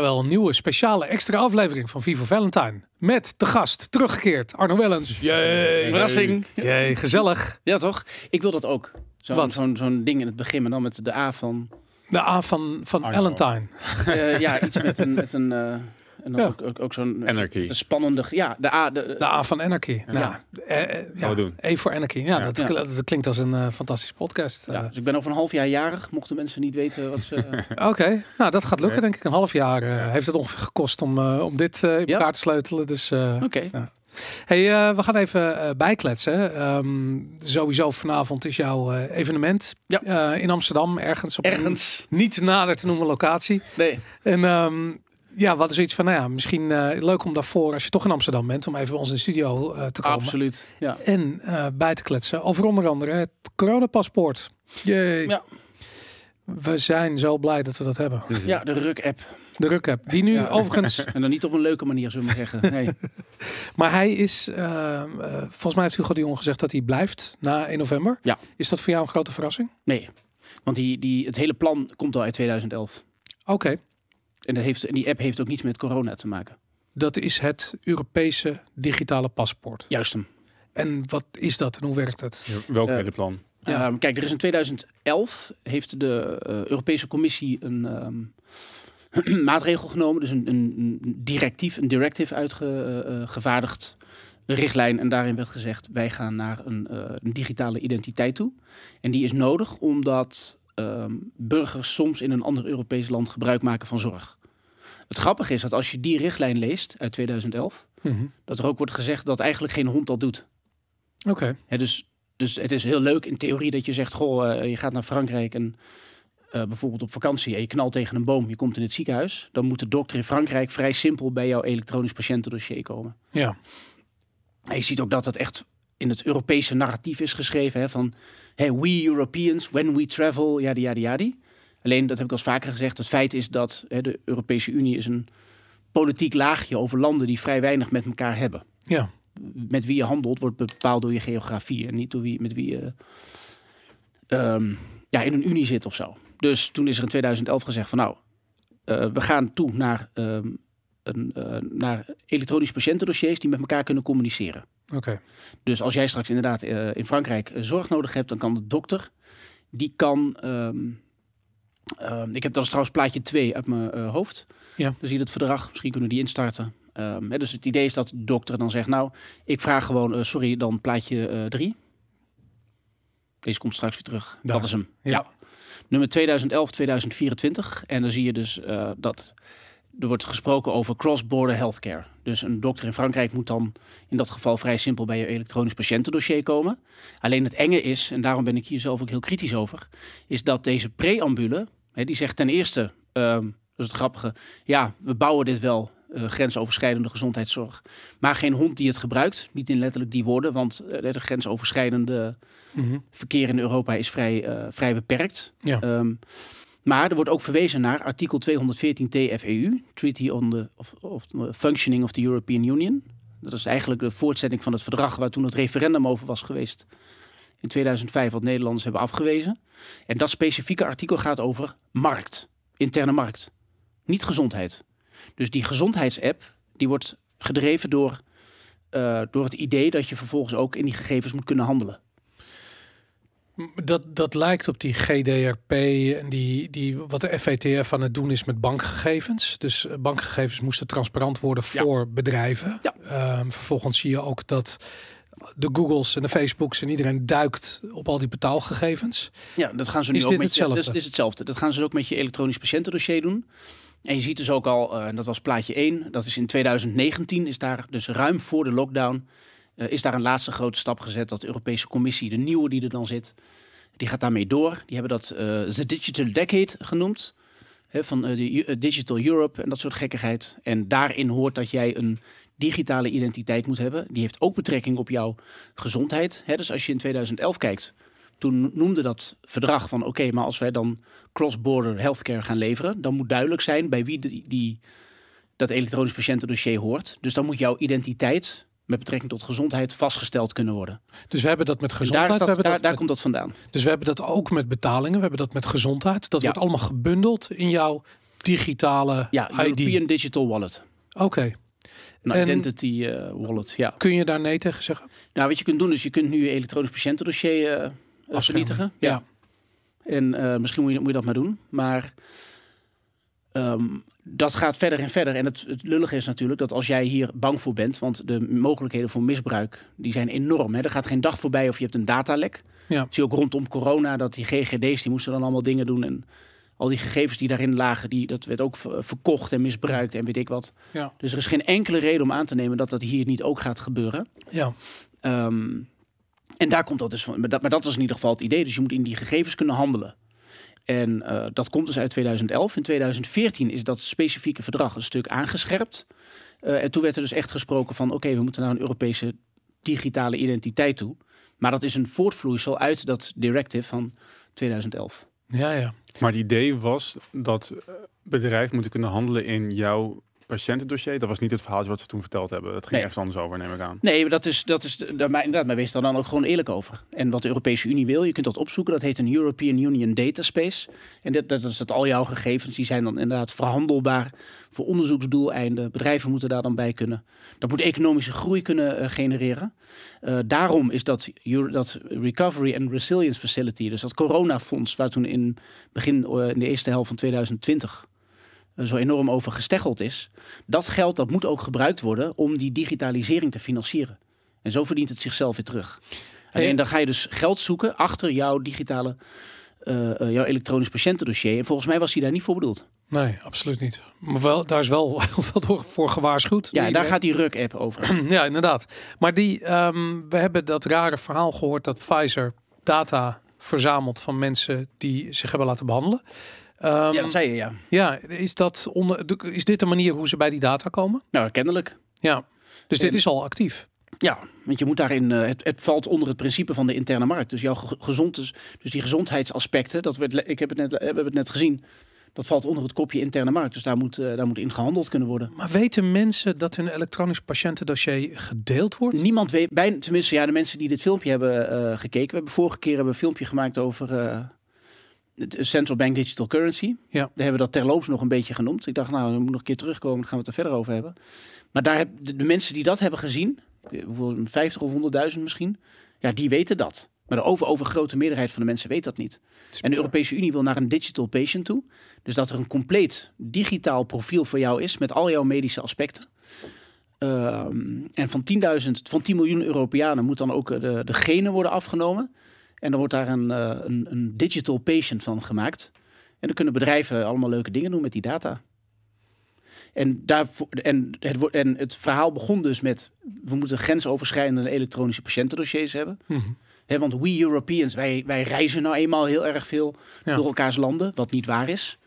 Jawel, een nieuwe speciale extra aflevering van Vivo Valentine. Met de gast, teruggekeerd, Arno Wellens. Jee, Verrassing. Jee, gezellig. Ja, toch? Ik wil dat ook. Zo'n Wat? zo'n zo'n ding in het begin, maar dan met de A van... De A van, van. Valentine. eh, ja, iets met een... Met een eh, en dan Ja. ook, ook, ook zo'n... Anarchy. De spannende... Ja, de A... De, De A van Anarchy. Ja. Ja. Eh, eh, ja. We doen. E voor Anarchy. Ja, Ja. Dat, Ja. dat klinkt als een eh, fantastische podcast. ja, Eh, dus ik ben over een half jaar jarig, mochten mensen niet weten wat ze... Oké, nou dat gaat lukken denk ik. Een half jaar eh, Ja. heeft het ongeveer gekost om, eh, om dit eh in Ja. elkaar te sleutelen. Dus eh, Oké. Hey, eh, we gaan even eh, bijkletsen. Ehm, sowieso vanavond is jouw eh, evenement Ja. eh, in Amsterdam, ergens op een niet nader te noemen locatie. Nee. En ehm, ja, wat is iets van, nou ja, misschien eh, leuk om daarvoor, als je toch in Amsterdam bent, om even bij ons in de studio eh, te komen. Absoluut. Ja. En eh, bij te kletsen over onder andere het coronapaspoort. Jee. Ja. We zijn zo blij dat we dat hebben. ja, de Ruk-app. De Rucap, die nu Ja. overigens En dan niet op een leuke manier, zullen we zeggen. Nee. Maar hij is, volgens mij heeft Hugo de Jong gezegd dat hij blijft na 1 november. Ja. Is dat voor jou een grote verrassing? nee. Want die, die, het hele plan komt al uit 2011. Oké, En, dat heeft, en die app heeft ook niets met corona te maken. dat is het Europese digitale paspoort. Juist hem. En wat is dat en hoe werkt het? Welk Eh, hele plan? Ja. Ehm, kijk, er is in 2011 heeft de eh, Europese Commissie een ehm, maatregel genomen, dus een, een, een directief, een directive uitgevaardigd, een richtlijn. En daarin werd gezegd, wij gaan naar een, eh, een digitale identiteit toe. En die is nodig omdat ehm, burgers soms in een ander Europees land gebruik maken van zorg. Het grappige is dat als je die richtlijn leest uit 2011, Mhm. dat er ook wordt gezegd dat eigenlijk geen hond dat doet. Oké, Hè, dus, dus het is heel leuk in theorie dat je zegt: Goh, eh, je gaat naar Frankrijk en eh, bijvoorbeeld op vakantie en je knalt tegen een boom, je komt in het ziekenhuis. Dan moet de dokter in Frankrijk vrij simpel bij jouw elektronisch patiëntendossier komen. ja. En je ziet ook dat het echt in het Europese narratief is geschreven: hè, van hey, we Europeans, when we travel, yadi yadi yadi. Alleen, dat heb ik al vaker gezegd, het feit is dat hè, de Europese Unie is een politiek laagje over landen die vrij weinig met elkaar hebben Ja, met wie je handelt wordt bepaald door je geografie en niet door wie, met wie je ehm, ja, in een unie zit of zo. Dus toen is er in 2011 gezegd van nou, eh, we gaan toe naar, ehm, een, eh, naar elektronische patiëntendossiers die met elkaar kunnen communiceren. oké. Dus als jij straks inderdaad eh, in Frankrijk eh, zorg nodig hebt, dan kan de dokter, die kan... ehm, ehm, ik heb dat is trouwens plaatje 2 uit mijn hoofd. Ja. Dan zie je het verdrag, misschien kunnen we die instarten. Ehm, hè, dus het idee is dat de dokter dan zegt, nou, ik vraag gewoon, sorry, dan plaatje 3. Deze komt straks weer terug. Daar. Dat is hem. Ja. Ja. Nummer 2011, 2024. En dan zie je dus dat er wordt gesproken over cross-border healthcare. Dus een dokter in Frankrijk moet dan in dat geval vrij simpel bij je elektronisch patiëntendossier komen. Alleen het enge is, en daarom ben ik hier zelf ook heel kritisch over, is dat deze preambule, hè, die zegt ten eerste, ehm, dat is het grappige, ja, we bouwen dit wel, eh, grensoverschrijdende gezondheidszorg, maar geen hond die het gebruikt, niet in letterlijk die woorden, want eh, de grensoverschrijdende Mhm. verkeer in Europa is vrij, eh, vrij beperkt. Ja. Ehm, maar er wordt ook verwezen naar artikel 214 TFEU, Treaty on the of, Functioning of the European Union. Dat is eigenlijk de voortzetting van het verdrag waar toen het referendum over was geweest in 2005, wat Nederlanders hebben afgewezen. En dat specifieke artikel gaat over markt, interne markt, niet gezondheid. Dus die gezondheidsapp, die wordt gedreven door, eh, door het idee dat je vervolgens ook in die gegevens moet kunnen handelen. Dat, dat lijkt op die GDRP en die, die, wat de FATF aan het doen is met bankgegevens. Dus eh, bankgegevens moesten transparant worden Ja. voor bedrijven. Ja. Ehm, vervolgens zie je ook dat de Googles en de Facebooks en iedereen duikt op al die betaalgegevens. Ja, dat gaan ze nu Is ook dit met hetzelfde? Je, dat is hetzelfde. Dat gaan ze ook met je elektronisch patiëntendossier doen. En je ziet dus ook al, en dat was plaatje 1, dat is in 2019, is daar dus ruim voor de lockdown, eh, is daar een laatste grote stap gezet dat de Europese Commissie, de nieuwe die er dan zit, die gaat daarmee door. Die hebben dat eh The Digital Decade genoemd. Van eh, de eh, Digital Europe en dat soort gekkigheid. En daarin hoort dat jij een digitale identiteit moet hebben. Die heeft ook betrekking op jouw gezondheid. Dus als je in 2011 kijkt, toen noemde dat verdrag van oké, maar als wij dan cross-border healthcare gaan leveren, dan moet duidelijk zijn bij wie die, die, dat elektronisch patiëntendossier hoort. Dus dan moet jouw identiteit met betrekking tot gezondheid vastgesteld kunnen worden. Dus we hebben dat met Dus gezondheid. daar, we daar, dat daar met- komt dat vandaan. Dus we hebben dat ook met betalingen. We hebben dat met gezondheid. Dat Ja. wordt allemaal gebundeld in jouw digitale Ja, ID. European Digital Wallet. Oké. Een En- identity eh, wallet, ja. Kun je daar nee tegen zeggen? Nou, wat je kunt doen is je kunt nu je elektronisch patiëntendossier Afschermen. vernietigen. Ja. En eh, misschien moet je, moet je dat maar doen. Maar ehm, dat gaat verder en verder. En het, het lullige is natuurlijk dat als jij hier bang voor bent, want de mogelijkheden voor misbruik die zijn enorm. Hè? Er gaat geen dag voorbij of je hebt een datalek. Ja. Zie je ook rondom corona dat die GGD's die moesten dan allemaal dingen doen en al die gegevens die daarin lagen, die, dat werd ook ver- verkocht en misbruikt en weet ik wat. Ja. Dus er is geen enkele reden om aan te nemen dat dat hier niet ook gaat gebeuren. Ja. Ehm, en daar komt dat dus van. Maar dat, maar dat is in ieder geval het idee. Dus je moet in die gegevens kunnen handelen. En eh, dat komt dus uit 2011. In 2014 is dat specifieke verdrag een stuk aangescherpt. Eh, en toen werd er dus echt gesproken van... oké, we moeten naar een Europese digitale identiteit toe. Maar dat is een voortvloeisel uit dat directive van 2011. Ja, ja. Maar het idee was dat eh, bedrijven moeten kunnen handelen in jouw patiëntendossier. Dat was niet het verhaaltje wat we toen verteld hebben. Dat ging Nee. ergens anders over, neem ik aan. Nee, maar dat is, dat is daar, maar inderdaad, maar wees daar dan ook gewoon eerlijk over. En wat de Europese Unie wil, je kunt dat opzoeken. Dat heet een European Union Dataspace. En dat, dat is dat al jouw gegevens, die zijn dan inderdaad verhandelbaar voor onderzoeksdoeleinden. Bedrijven moeten daar dan bij kunnen. Dat moet economische groei kunnen eh, genereren. Eh, daarom is dat, dat Recovery and Resilience Facility, dus dat coronafonds, waar toen in begin eh, in de eerste helft van 2020 eh, zo enorm over gesteggeld is. Dat geld dat moet ook gebruikt worden om die digitalisering te financieren. En zo verdient het zichzelf weer terug. Alleen dan ga je dus geld zoeken achter jouw digitale, eh, eh, jouw elektronisch patiëntendossier. En volgens mij was hij daar niet voor bedoeld. Nee, absoluut niet. Maar wel, daar is wel heel veel door, voor gewaarschuwd. Ja, daar Iedereen- gaat die RUC-app over. Ja, inderdaad. Maar die, ehm, we hebben dat rare verhaal gehoord dat Pfizer data verzamelt van mensen die zich hebben laten behandelen. Ehm, ja, dat zei je, ja. ja, is, dat onder, is dit de manier hoe ze bij die data komen? Nou, kennelijk. Ja, dus dit is al actief. Ja, want je moet daarin, eh, het, het valt onder het principe van de interne markt. Dus jouw ge- gezond is, dus die gezondheidsaspecten, dat werd, ik heb het net, we hebben het net gezien, dat valt onder het kopje interne markt. Dus daar moet, eh, daar moet in gehandeld kunnen worden. Maar weten mensen dat hun elektronisch patiëntendossier gedeeld wordt? Niemand weet, bij, tenminste ja, de mensen die dit filmpje hebben eh, gekeken. We hebben vorige keer hebben een filmpje gemaakt over Central Bank Digital Currency. Ja. Daar hebben we dat terloops nog een beetje genoemd. Ik dacht, nou, we moeten nog een keer terugkomen, dan gaan we het er verder over hebben. Maar daar heb, de, de mensen die dat hebben gezien, eh, hoeveel, 50 of 100.000 misschien, ja, die weten dat. Maar de over, overgrote meerderheid van de mensen weet dat niet. En de Europese Unie wil naar een digital patient toe. Dus dat er een compleet digitaal profiel voor jou is met al jouw medische aspecten. Ehm, en van 10.000, van 10 miljoen Europeanen moet dan ook eh, de, de genen worden afgenomen. En dan wordt daar een, eh, een, een digital patient van gemaakt. En dan kunnen bedrijven allemaal leuke dingen doen met die data. En, daarvoor, en, het, en het verhaal begon dus met... we moeten grensoverschrijdende elektronische patiëntendossiers hebben. Mhm. Want we Europeans, wij, wij reizen nou eenmaal heel erg veel Ja. door elkaars landen, wat niet waar is.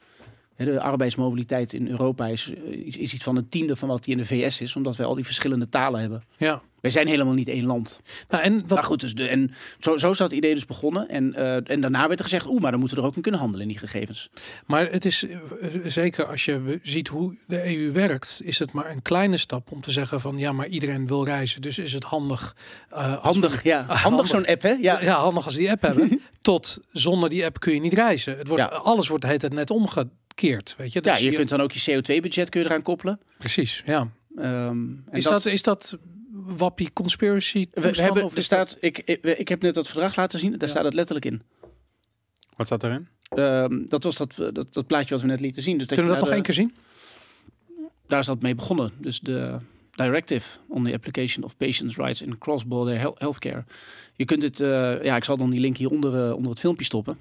De arbeidsmobiliteit in Europa is, eh, is, is iets van een tiende van wat die in de VS is, omdat wij al die verschillende talen hebben. Ja. Wij zijn helemaal niet één land. Nou, en wat, Maar goed, dus de, en zo, zo is dat idee dus begonnen. En, eh, en daarna werd er gezegd, oeh, maar dan moeten we er ook in kunnen handelen in die gegevens. Maar het is eh, zeker als je ziet hoe de EU werkt, is het maar een kleine stap om te zeggen van ja, maar iedereen wil reizen, dus is het handig. we- Handig, ja. Handig, handig. zo'n app, hè? Ja. ja. ja, handig als die app hebben. tot zonder die app kun je niet reizen. Het wordt, Ja. Alles wordt de hele tijd net omgekeerd, weet je. Ja, Dus je kunt dan ook je CO2-budget kun je eraan koppelen. Precies, ja. Ehm, en Is dat, is dat wappie conspiracy? we, we hebben, of er dat- staat, ik, ik, ik heb net dat verdrag laten zien, daar Ja. staat het letterlijk in. Wat staat erin? Ehm, dat was dat, dat, dat plaatje wat we net lieten zien. Dus Kunnen we je dat nog één keer zien? de- Daar is dat mee begonnen. Dus de directive on the application of patients' rights in cross-border healthcare. Je kunt het, eh, ja, ik zal dan die link hieronder uh, onder het filmpje stoppen.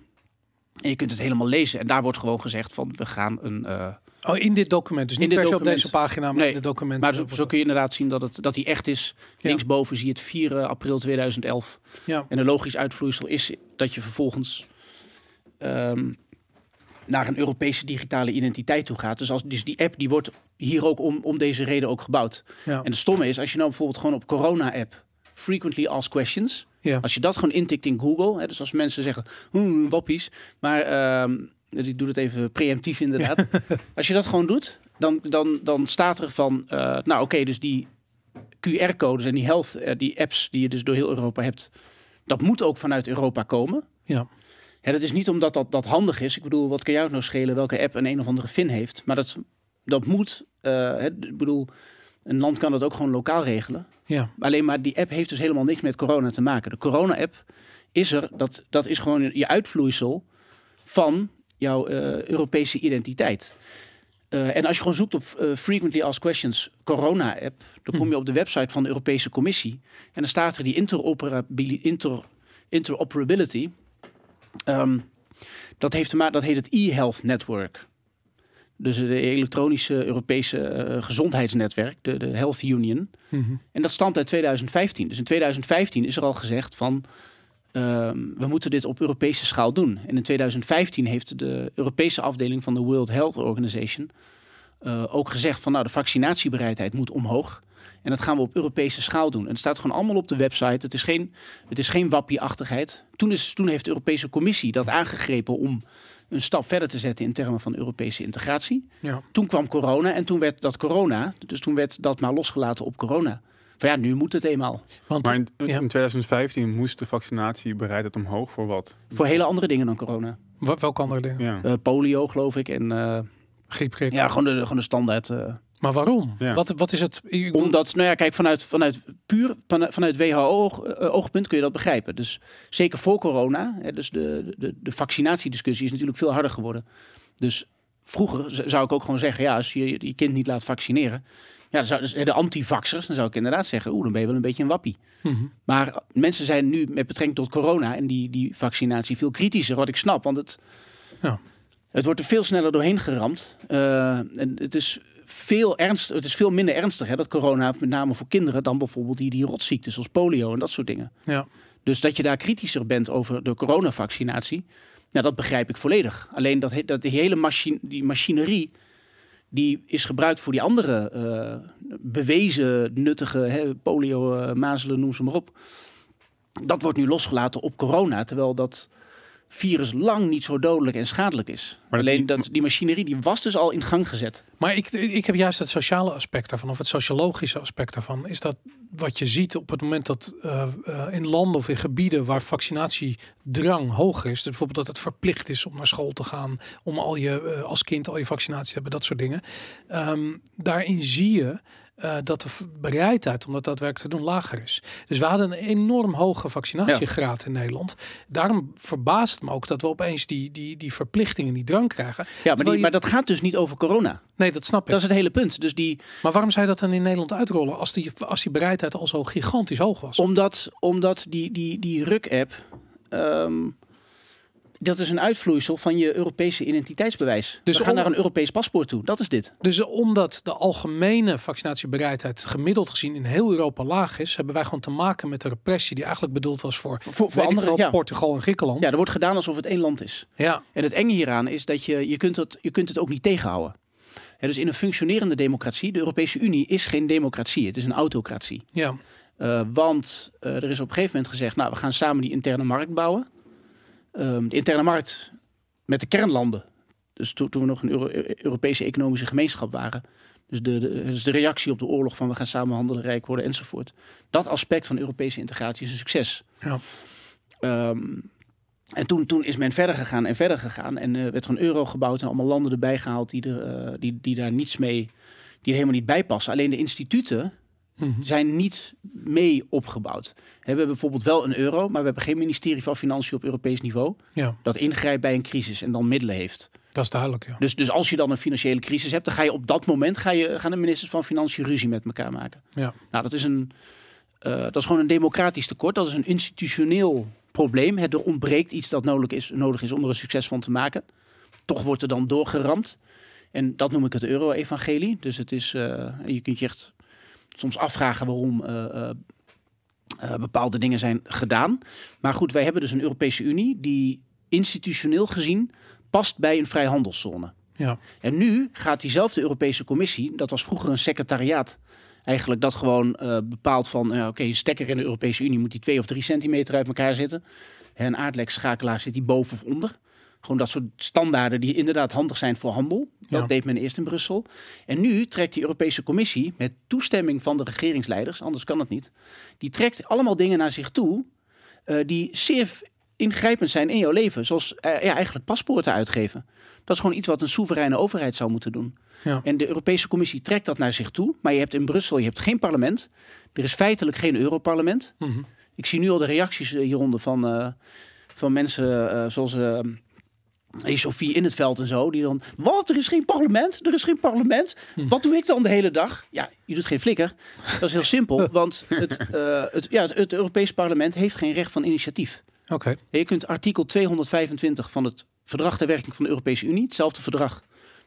En je kunt het helemaal lezen. En daar wordt gewoon gezegd van, we gaan een... eh, Oh, in dit document. Dus niet per se op deze pagina, maar Nee, in het document. maar zo, zo kun je inderdaad zien dat, het, dat die echt is. Ja. Linksboven zie je het 4 april 2011. Ja. En een logisch uitvloeisel is dat je vervolgens ehm, naar een Europese digitale identiteit toe gaat. Dus, als, dus die app die wordt hier ook om, om deze reden ook gebouwd. Ja. En het stomme is, als je nou bijvoorbeeld gewoon op corona-app frequently asked questions, Ja. als je dat gewoon intikt in Google, hè, dus als mensen zeggen, "Hmm, wappies, maar ehm, ik doe het even preemptief inderdaad. als je dat gewoon doet, dan, dan, dan staat er van, eh, nou oké, dus die QR-codes en die health, eh, die apps die je dus door heel Europa hebt, dat moet ook vanuit Europa komen. Ja. Ja, dat is niet omdat dat, dat handig is. Ik bedoel, wat kan jou nou schelen welke app een een of andere fin heeft? Maar dat, dat moet. eh, hè, ik bedoel, een land kan dat ook gewoon lokaal regelen. Ja. Alleen maar die app heeft dus helemaal niks met corona te maken. De corona-app is er, dat, dat is gewoon je uitvloeisel van jouw eh, Europese identiteit. Eh, en als je gewoon zoekt op eh, Frequently Asked Questions corona-app, dan kom je op de website van de Europese Commissie. En dan staat er die inter, interoperability. Ehm, dat, heeft te maken, dat heet het e-health network. Dus de elektronische Europese gezondheidsnetwerk, de, de Health Union. Mhm. En dat stamt uit 2015. Dus in 2015 is er al gezegd van ehm, we moeten dit op Europese schaal doen. En in 2015 heeft de Europese afdeling van de World Health Organization eh, ook gezegd van nou de vaccinatiebereidheid moet omhoog. En dat gaan we op Europese schaal doen. En het staat gewoon allemaal op de website. Het is geen, het is geen wappie-achtigheid. Toen, is, toen heeft de Europese Commissie dat aangegrepen om een stap verder te zetten in termen van Europese integratie. Ja. Toen kwam corona en toen werd dat corona, dus toen werd dat maar losgelaten op corona. Van ja, nu moet het eenmaal. Want Maar in, in ja. 2015 moest de vaccinatiebereidheid omhoog voor wat? Voor hele andere dingen dan corona. wa- welke andere dingen? Ja. Eh, polio, geloof ik. En eh, Griepgek. ja, gewoon de, gewoon de standaard. eh. Maar waarom? Ja. Wat, wat is het? Omdat, nou ja, kijk, vanuit, vanuit puur vanuit, vanuit WHO-oogpunt kun je dat begrijpen. Dus zeker voor corona, hè, dus de, de, de vaccinatiediscussie is natuurlijk veel harder geworden. Dus vroeger zou ik ook gewoon zeggen, ja, als je je kind niet laat vaccineren, ja, zou, dus de antivaxers, dan zou ik inderdaad zeggen, oeh, dan ben je wel een beetje een wappie. Mhm. Maar mensen zijn nu met betrekking tot corona en die, die vaccinatie veel kritischer, wat ik snap. Want het, Ja. het wordt er veel sneller doorheen geramd. Eh, en het is veel ernst, het is veel minder ernstig, hè, dat corona, met name voor kinderen, dan bijvoorbeeld die, die rotziektes zoals polio en dat soort dingen. Ja. Dus dat je daar kritischer bent over de coronavaccinatie, nou, dat begrijp ik volledig. Alleen dat, dat die hele machine, die machinerie, die is gebruikt voor die andere eh, bewezen nuttige hè, polio, eh, mazelen, noem ze maar op. Dat wordt nu losgelaten op corona, terwijl dat virus lang niet zo dodelijk en schadelijk is. Maar Alleen dat, die machinerie die was dus al in gang gezet. Maar ik, ik heb juist het sociale aspect daarvan, of het sociologische aspect daarvan, is dat wat je ziet op het moment dat eh, eh, in landen of in gebieden waar vaccinatiedrang hoger is, dus bijvoorbeeld dat het verplicht is om naar school te gaan, om al je eh, als kind al je vaccinatie te hebben, dat soort dingen. Ehm, daarin zie je eh, dat de bereidheid om dat daadwerkelijk te doen lager is. Dus we hadden een enorm hoge vaccinatiegraad in Nederland. Daarom verbaast het me ook dat we opeens die, die, die verplichtingen, die drang krijgen. Ja, maar, Terwijl die, je- maar dat gaat dus niet over corona. Nee, dat snap ik. Dat is het hele punt. Dus die, Maar waarom zou je dat dan in Nederland uitrollen als die, als die bereidheid al zo gigantisch hoog was? Omdat, omdat die, die, die RUK-app, ehm, dat is een uitvloeisel van je Europese identiteitsbewijs. Dus we gaan om- naar een Europees paspoort toe. Dat is dit. Dus omdat de algemene vaccinatiebereidheid gemiddeld gezien in heel Europa laag is, hebben wij gewoon te maken met de repressie die eigenlijk bedoeld was voor, Voor, anderen, veel, ja. Portugal en Griekenland. ja, er wordt gedaan alsof het één land is. ja. En het enge hieraan is dat je, je, kunt, het, je kunt het ook niet tegenhouden. Hè, dus in een functionerende democratie, de Europese Unie is geen democratie, het is een autocratie. ja. Eh, want eh, er is op een gegeven moment gezegd, nou, we gaan samen die interne markt bouwen. Ehm, de interne markt met de kernlanden. Dus toen, toen we nog een Euro- Eu- Europese economische gemeenschap waren. Dus de, de, dus de reactie op de oorlog van we gaan samen handelen, rijk worden enzovoort. Dat aspect van Europese integratie is een succes. Ja. Ehm, en toen, toen is men verder gegaan en verder gegaan. En eh, werd er een euro gebouwd en allemaal landen erbij gehaald die, er, eh, die, die daar niets mee, die er helemaal niet bij passen. Alleen de instituten. Zijn niet mee opgebouwd. We hebben bijvoorbeeld wel een euro, maar we hebben geen ministerie van Financiën op Europees niveau ja, dat ingrijpt bij een crisis en dan middelen heeft. dat is duidelijk. Ja. Dus, dus als je dan een financiële crisis hebt, dan ga je op dat moment ga je, gaan de ministers van Financiën ruzie met elkaar maken. Ja. Nou, dat is, een, eh, dat is gewoon een democratisch tekort. Dat is een institutioneel probleem. Het, er ontbreekt iets dat nodig is, nodig is om er een succes van te maken. Toch wordt er dan doorgeramd. En dat noem ik het euro-evangelie. Dus het is, eh, je kunt je echt soms afvragen waarom eh, eh, eh, bepaalde dingen zijn gedaan. Maar goed, wij hebben dus een Europese Unie die institutioneel gezien past bij een vrijhandelszone. Ja. En nu gaat diezelfde Europese Commissie, dat was vroeger een secretariaat, eigenlijk dat gewoon bepaalt van, oké, een stekker in de Europese Unie moet die twee of drie centimeter uit elkaar zitten. Hè, Een aardlekschakelaar zit die boven of onder. Gewoon dat soort standaarden die inderdaad handig zijn voor handel. Dat Ja. deed men eerst in Brussel. En nu trekt die Europese Commissie met toestemming van de regeringsleiders, anders kan het niet, die trekt allemaal dingen naar zich toe eh, die zeer ingrijpend zijn in jouw leven. Zoals eh, ja, eigenlijk paspoorten uitgeven. Dat is gewoon iets wat een soevereine overheid zou moeten doen. Ja. En de Europese Commissie trekt dat naar zich toe. Maar je hebt in Brussel je hebt geen parlement. Er is feitelijk geen Europarlement. Mhm. Ik zie nu al de reacties eh, hieronder van, van mensen zoals hey, Sophie in het veld en zo. Die dan, wat, er is geen parlement? Er is geen parlement? Hm. Wat doe ik dan de hele dag? Ja, je doet geen flikker. Dat is heel simpel, want het, eh, het, ja, het, het Europees parlement heeft geen recht van initiatief. Oké. Je kunt artikel 225 van het Verdrag ter Werking van de Europese Unie, hetzelfde verdrag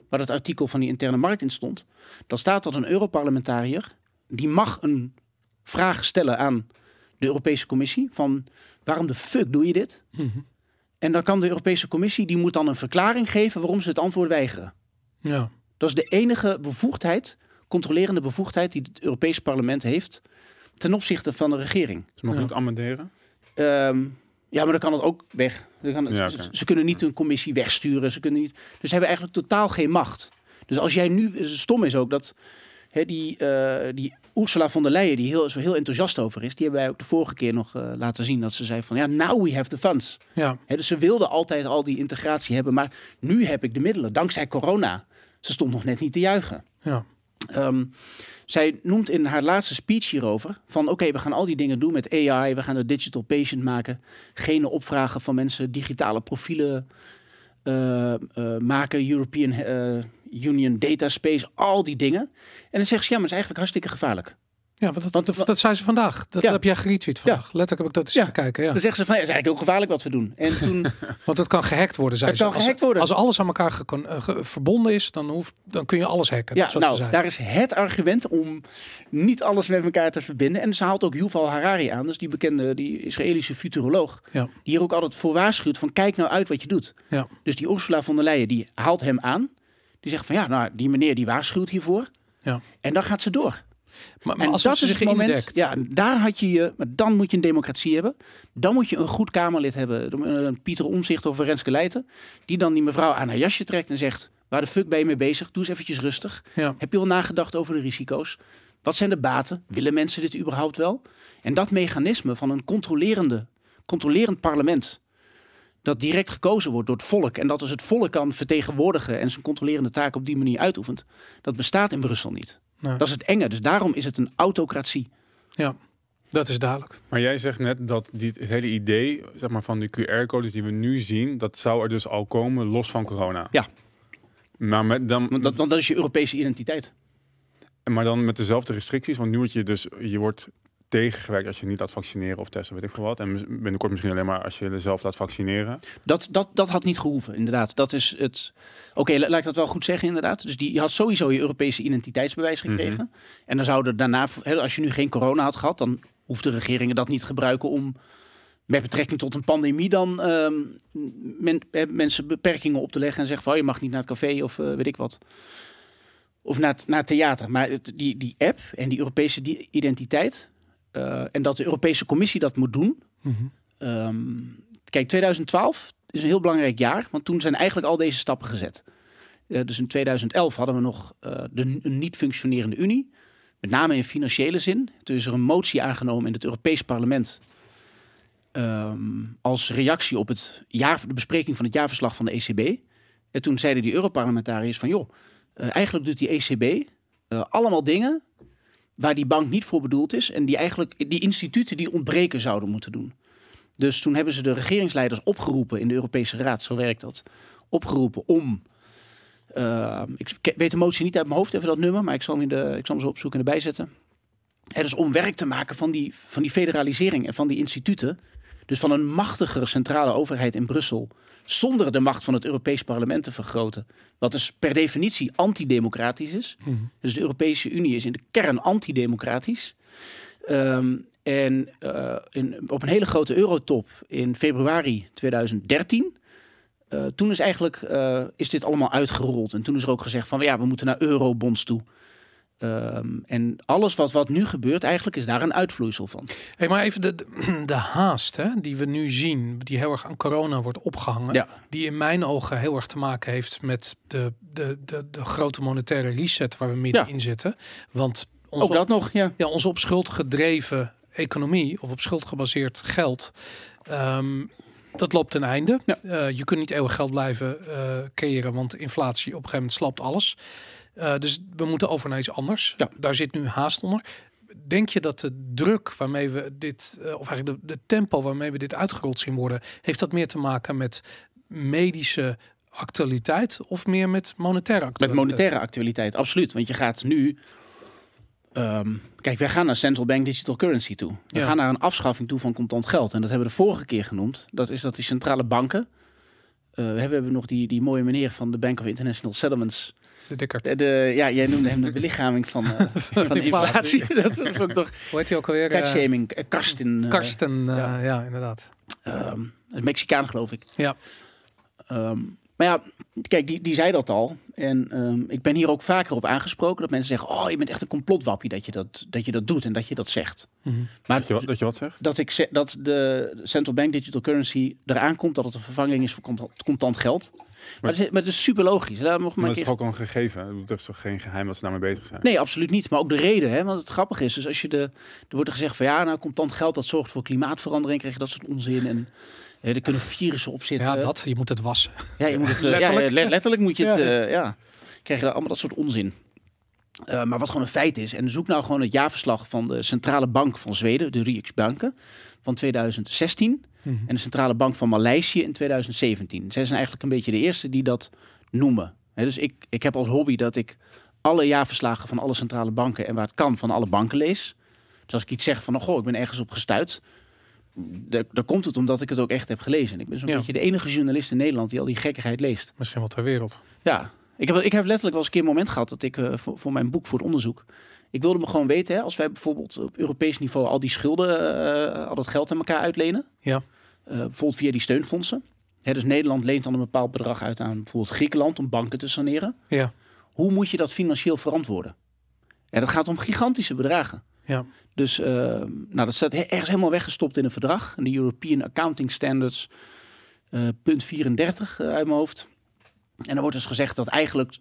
waar het artikel van die interne markt in stond, dan staat dat een Europarlementariër, die mag een vraag stellen aan de Europese Commissie van waarom de fuck doe je dit? Mhm. En dan kan de Europese Commissie, die moet dan een verklaring geven waarom ze het antwoord weigeren. Ja. Dat is de enige bevoegdheid, controlerende bevoegdheid die het Europese parlement heeft ten opzichte van de regering. Ze mogen Ja. niet amenderen. Ehm, ja, maar dan kan het ook weg. Dan kan het- Ja, ze, kunnen niet een commissie wegsturen. Ze kunnen niet. Dus ze hebben eigenlijk totaal geen macht. Dus als jij nu, het stom is ook dat hè, die, eh, die Ursula von der Leyen, die heel, zo heel enthousiast over is, die hebben wij ook de vorige keer nog eh, laten zien dat ze zei van ja, now we have the funds. Ja. Dus ze wilde altijd al die integratie hebben, maar nu heb ik de middelen, dankzij corona. Ze stond nog net niet te juichen. Ja. Ehm, zij noemt in haar laatste speech hierover van oké, we gaan al die dingen doen met AI, we gaan de digital patient maken, genen opvragen van mensen, digitale profielen maken, European eh, Union Data Space, al die dingen. En dan zegt ze ja, maar het is eigenlijk hartstikke gevaarlijk. Ja, want dat, Want- dat, dat zei ze vandaag. Dat Ja. heb jij geretweet vandaag. Letterlijk heb ik dat eens Ja. te kijken. Ja. Dan zegt ze van ja, het is eigenlijk heel gevaarlijk wat we doen. En toen, Want het kan gehackt worden, zei Het ze. kan Als- gehackt worden. Als alles aan elkaar eh, ge- verbonden is, dan, hoeft, dan kun je alles hacken. ja, nou, daar is het argument om niet alles met elkaar te verbinden. En ze haalt ook Yuval Harari aan, dus die bekende, die Israëlische futuroloog. Ja. Die hier ook altijd voor waarschuwt van kijk nou uit wat je doet. Ja. Dus die Ursula von der Leyen, die haalt hem aan. Die zegt van ja, nou, die meneer die waarschuwt hiervoor. Ja. En dan gaat ze door. Maar, maar en als dat is zich het moment. indekt. Ja, daar had je je. Maar dan moet je een democratie hebben. Dan moet je een goed Kamerlid hebben. Een Pieter Omzicht of een Renske Leijten. Die dan die mevrouw aan haar jasje trekt en zegt: Waar de fuck ben je mee bezig? Doe eens eventjes rustig. Ja. Heb je al nagedacht over de risico's? Wat zijn de baten? Willen mensen dit überhaupt wel? En dat mechanisme van een controlerende, controlerend parlement. Dat direct gekozen wordt door het volk. En dat dus het volk kan vertegenwoordigen en zijn controlerende taak op die manier uitoefent. Dat bestaat in Brussel niet. Nee. Dat is het enge. Dus daarom is het een autocratie. ja, dat is duidelijk. Maar jij zegt net dat die, het hele idee zeg maar, van de QR-codes die we nu zien, dat zou er dus al komen los van corona. Ja. Maar, met dan, Want dat, want dat is je Europese identiteit. maar dan met dezelfde restricties, want nu word je dus, je wordt tegengewerkt als je niet laat vaccineren of testen, weet ik veel wat. En binnenkort misschien alleen maar als je jezelf laat vaccineren. Dat, dat, dat had niet gehoeven, inderdaad. Dat is het. Oké, la- laat ik dat wel goed zeggen, inderdaad. Dus die, je had sowieso je Europese identiteitsbewijs gekregen. En dan zouden daarna, als je nu geen corona had gehad, dan hoefden regeringen dat niet te gebruiken om met betrekking tot een pandemie dan ehm, men, eh, mensen beperkingen op te leggen en zeggen van oh, je mag niet naar het café of eh, weet ik wat. Of naar het, naar het theater. Maar het, die, die app en die Europese identiteit eh, en dat de Europese Commissie dat moet doen, Mhm. Ehm, kijk, 2012 is een heel belangrijk jaar, want toen zijn eigenlijk al deze stappen gezet. Eh, dus in 2011 hadden we nog eh, de, een niet functionerende Unie, met name in financiële zin. Toen is er een motie aangenomen in het Europees Parlement ehm, als reactie op het jaar, de bespreking van het jaarverslag van de ECB. En toen zeiden die Europarlementariërs van, joh, eigenlijk doet die ECB allemaal dingen waar die bank niet voor bedoeld is en die eigenlijk die instituten die ontbreken zouden moeten doen. Dus toen hebben ze de regeringsleiders opgeroepen in de Europese Raad, zo werkt dat, opgeroepen om. eh, ik weet de motie niet uit mijn hoofd, even dat nummer, maar ik zal hem, in de, ik zal hem zo opzoeken en erbij zetten. Hè, dus om werk te maken van die, van die federalisering en van die instituten. Dus van een machtigere centrale overheid in Brussel. Zonder de macht van het Europees Parlement te vergroten. Wat dus per definitie antidemocratisch is. Mhm. Dus de Europese Unie is in de kern antidemocratisch. Ehm, en eh, in, op een hele grote eurotop in februari 2013. eh, toen is eigenlijk eh, is dit allemaal uitgerold. En toen is er ook gezegd van ja, we moeten naar eurobonds toe. Ehm, en alles wat, wat nu gebeurt, eigenlijk is daar een uitvloeisel van. Hey, maar even de, de, haast hè, die we nu zien, die heel erg aan corona wordt opgehangen. Ja. Die in mijn ogen heel erg te maken heeft met de, de, de, de grote monetaire reset waar we middenin zitten. Want Ook dat nog, ja. ja, onze op schuld gedreven economie of op schuld gebaseerd geld. ehm, dat loopt ten einde. Ja. Eh, je kunt niet eeuwig geld blijven eh creëren, want inflatie op een gegeven moment slapt alles. Eh, dus we moeten over naar iets anders. Ja. Daar zit nu haast onder. Denk je dat de druk waarmee we dit, eh, of eigenlijk de, de tempo waarmee we dit uitgerold zien worden, heeft dat meer te maken met medische actualiteit of meer met monetaire Met actualiteit? monetaire actualiteit, absoluut. Want je gaat nu. ehm, kijk, wij gaan naar central bank digital currency toe. We Ja. gaan naar een afschaffing toe van contant geld. En dat hebben we de vorige keer genoemd. Dat is dat die centrale banken. eh, we hebben nog die, die mooie meneer van de Bank of International Settlements. De Dikkert. De, de- ja, jij noemde hem de belichaming van, eh, van de inflatie. dat vond ik toch Hoe heet hij ook alweer? Fatshaming. Eh, Karsten. eh, Karsten, eh, ja. ja. inderdaad. Ehm, een Mexicaan, geloof ik. Ja. Ehm, maar ja, kijk, die, die zei dat al. En ehm, ik ben hier ook vaker op aangesproken dat mensen zeggen: Oh, je bent echt een complotwappie dat je dat, dat je dat doet en dat je dat zegt. Mhm. Maar Dat je, wat- dat je wat zegt? dat ik zeg dat de central bank digital currency eraan komt dat het een vervanging is voor contant, contant geld. Maar, het is, maar het is super logisch. Nog maar Maar keer is toch ook al een gegeven? Dat is toch geen geheim dat ze daarmee bezig zijn? Nee, absoluut niet. Maar ook de reden, hè? want het grappige is, dus als je de, er wordt er gezegd van ja, nou contant geld dat zorgt voor klimaatverandering, krijg je dat soort onzin en er kunnen virussen op zitten. Ja, dat. Je moet het wassen. Ja, je moet het, eh, Letterlijk. Ja, le- letterlijk moet je het, Ja. ja. ja. Krijg je allemaal dat soort onzin. Eh, maar wat gewoon een feit is, en zoek nou gewoon het jaarverslag van de Centrale Bank van Zweden, de Riksbanken, van 2016 Mhm. en de Centrale Bank van Maleisië in 2017. Zij zijn eigenlijk een beetje de eerste die dat noemen. Hè, dus ik, ik heb als hobby dat ik alle jaarverslagen van alle centrale banken en waar het kan van alle banken lees. Dus als ik iets zeg van, oh, goh, ik ben ergens op gestuurd, dan komt het omdat ik het ook echt heb gelezen. En ik ben zo'n Ja. beetje de enige journalist in Nederland die al die gekkigheid leest. Misschien wel ter wereld. Ja, ik heb, ik heb letterlijk wel eens een keer een moment gehad dat ik eh, voor, voor mijn boek, voor het onderzoek, ik wilde me gewoon weten, hè, als wij bijvoorbeeld op Europees niveau al die schulden, eh, al dat geld aan elkaar uitlenen, Ja. eh, bijvoorbeeld via die steunfondsen. Hè, dus Nederland leent dan een bepaald bedrag uit aan bijvoorbeeld Griekenland om banken te saneren. Ja. Hoe moet je dat financieel verantwoorden? En dat gaat om gigantische bedragen. Ja. Dus eh, nou, dat staat ergens helemaal weggestopt in een verdrag. In de European Accounting Standards, eh, punt 34 eh, uit mijn hoofd. En dan wordt dus gezegd dat eigenlijk,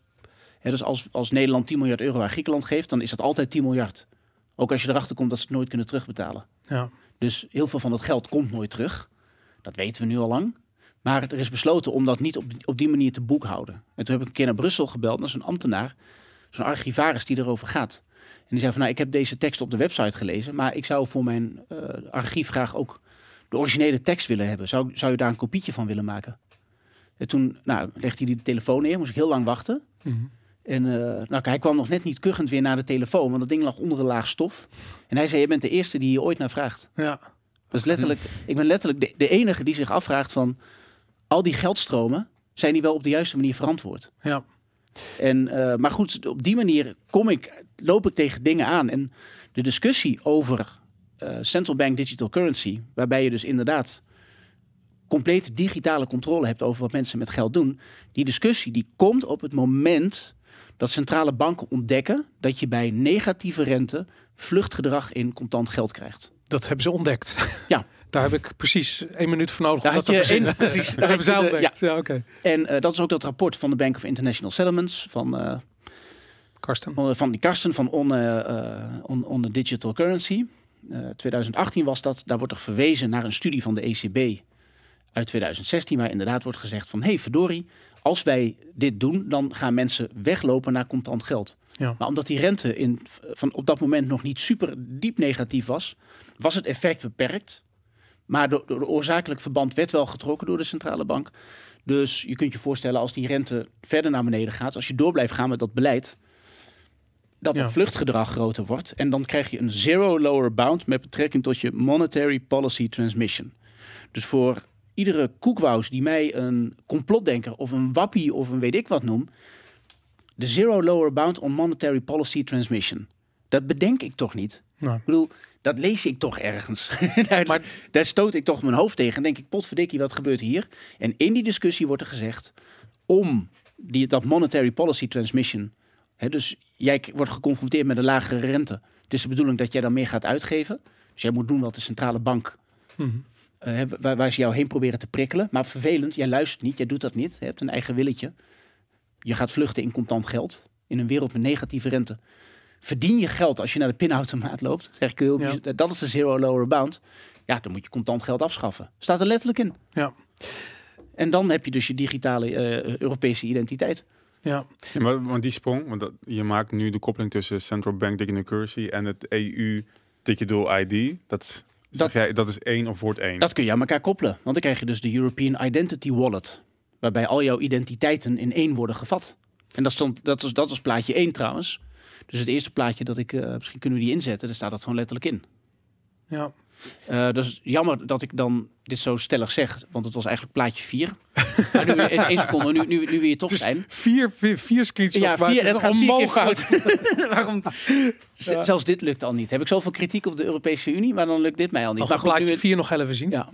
hè, dus als, als Nederland 10 miljard euro aan Griekenland geeft, dan is dat altijd 10 miljard. Ook als je erachter komt dat ze het nooit kunnen terugbetalen. Ja. Dus heel veel van dat geld komt nooit terug. Dat weten we nu al lang. Maar er is besloten om dat niet op, op die manier te boekhouden. En toen heb ik een keer naar Brussel gebeld, naar zo'n ambtenaar, zo'n archivaris die erover gaat. En die zei van, nou, ik heb deze tekst op de website gelezen, maar ik zou voor mijn eh, archief graag ook de originele tekst willen hebben. Zou, zou je daar een kopietje van willen maken? En toen nou, legde hij die telefoon neer, moest ik heel lang wachten. Mhm. En eh, nou, hij kwam nog net niet kuchend weer naar de telefoon, want dat ding lag onder een laag stof. En hij zei, je bent de eerste die hier ooit naar vraagt. Ja. Dus letterlijk, ik ben letterlijk de, de enige die zich afvraagt van al die geldstromen, zijn die wel op de juiste manier verantwoord? Ja. En, eh, maar goed, op die manier kom ik, loop ik tegen dingen aan. En de discussie over eh, central bank digital currency, waarbij je dus inderdaad complete digitale controle hebt over wat mensen met geld doen, die discussie die komt op het moment dat centrale banken ontdekken dat je bij negatieve rente vluchtgedrag in contant geld krijgt. Dat hebben ze ontdekt. Ja. Daar heb ik precies één minuut voor nodig Daar om dat je één- precies, daar hebben zij ontdekt. Ja, oké. En eh, dat is ook dat rapport van de Bank of International Settlements van eh, Karsten. On- van die Karsten van On, eh, eh, on, on the Digital Currency. Eh, 2018 was dat. Daar wordt er verwezen naar een studie van de ECB uit 2016, waar inderdaad wordt gezegd van, hé hey, verdorie, als wij dit doen, dan gaan mensen weglopen naar contant geld. Ja. Maar omdat die rente in, van op dat moment nog niet super diep negatief was, was het effect beperkt. Maar door de oorzakelijk verband werd wel getrokken door de centrale bank. Dus je kunt je voorstellen als die rente verder naar beneden gaat, als je door blijft gaan met dat beleid, dat Ja. het vluchtgedrag groter wordt. En dan krijg je een zero lower bound met betrekking tot je monetary policy transmission. Dus voor iedere koekwous die mij een complotdenker of een wappie of een weet ik wat noem, de zero lower bound on monetary policy transmission. Dat bedenk ik toch niet? Nou, Ik bedoel, dat lees ik toch ergens. daar, Maar- daar stoot ik toch mijn hoofd tegen en denk ik, potverdikkie, wat gebeurt hier? En in die discussie wordt er gezegd, om die, dat monetary policy transmission, hè, dus jij wordt geconfronteerd met een lagere rente. Het is de bedoeling dat jij dan meer gaat uitgeven. Dus jij moet doen wat de centrale bank, mhm. eh, waar, waar ze jou heen proberen te prikkelen. Maar vervelend, jij luistert niet, jij doet dat niet. Je hebt een eigen willetje. Je gaat vluchten in contant geld. In een wereld met negatieve rente. Verdien je geld als je naar de pinautomaat loopt? Zeg ik heel Ja. Dat is de zero lower bound. Ja, dan moet je contant geld afschaffen. Staat er letterlijk in. Ja. En dan heb je dus je digitale eh, Europese identiteit. Ja, Ja, maar, want die sprong, want dat, je maakt nu de koppeling tussen Central Bank Digital Currency en het EU Digital ID. Dat, is- Dat- jij, dat is één of wordt één. Dat kun je aan elkaar koppelen. Want dan krijg je dus de European Identity Wallet. Waarbij al jouw identiteiten in één worden gevat. En dat, stond, dat, is, dat is plaatje 1 trouwens. Dus het eerste plaatje dat ik, eh, misschien kunnen we die inzetten, daar staat dat gewoon letterlijk in. ja. Eh, dus jammer dat ik dan dit zo stellig zeg, want het was eigenlijk plaatje 4. maar nu, in één seconde, nu, nu, nu weer toch zijn. vier, vier, vier screenshots, Ja, vier, het is het onmogelijk. Waarom? Ja. Zelfs dit lukt al niet. Heb ik zoveel kritiek op de Europese Unie, maar dan lukt dit mij al niet. Nog maar goed, plaatje nu- vier nog heel even zien. Ja.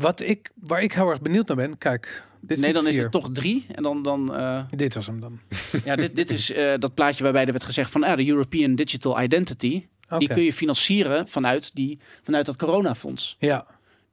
Wat ik, waar ik heel erg benieuwd naar ben, kijk. Dit Nee, dan is het toch drie. En dan, dan eh, Dit was hem dan. ja, dit, dit is eh, dat plaatje waarbij er werd gezegd van ah, de European Digital Identity. Die kun je financieren vanuit, die, vanuit dat coronafonds. Ja,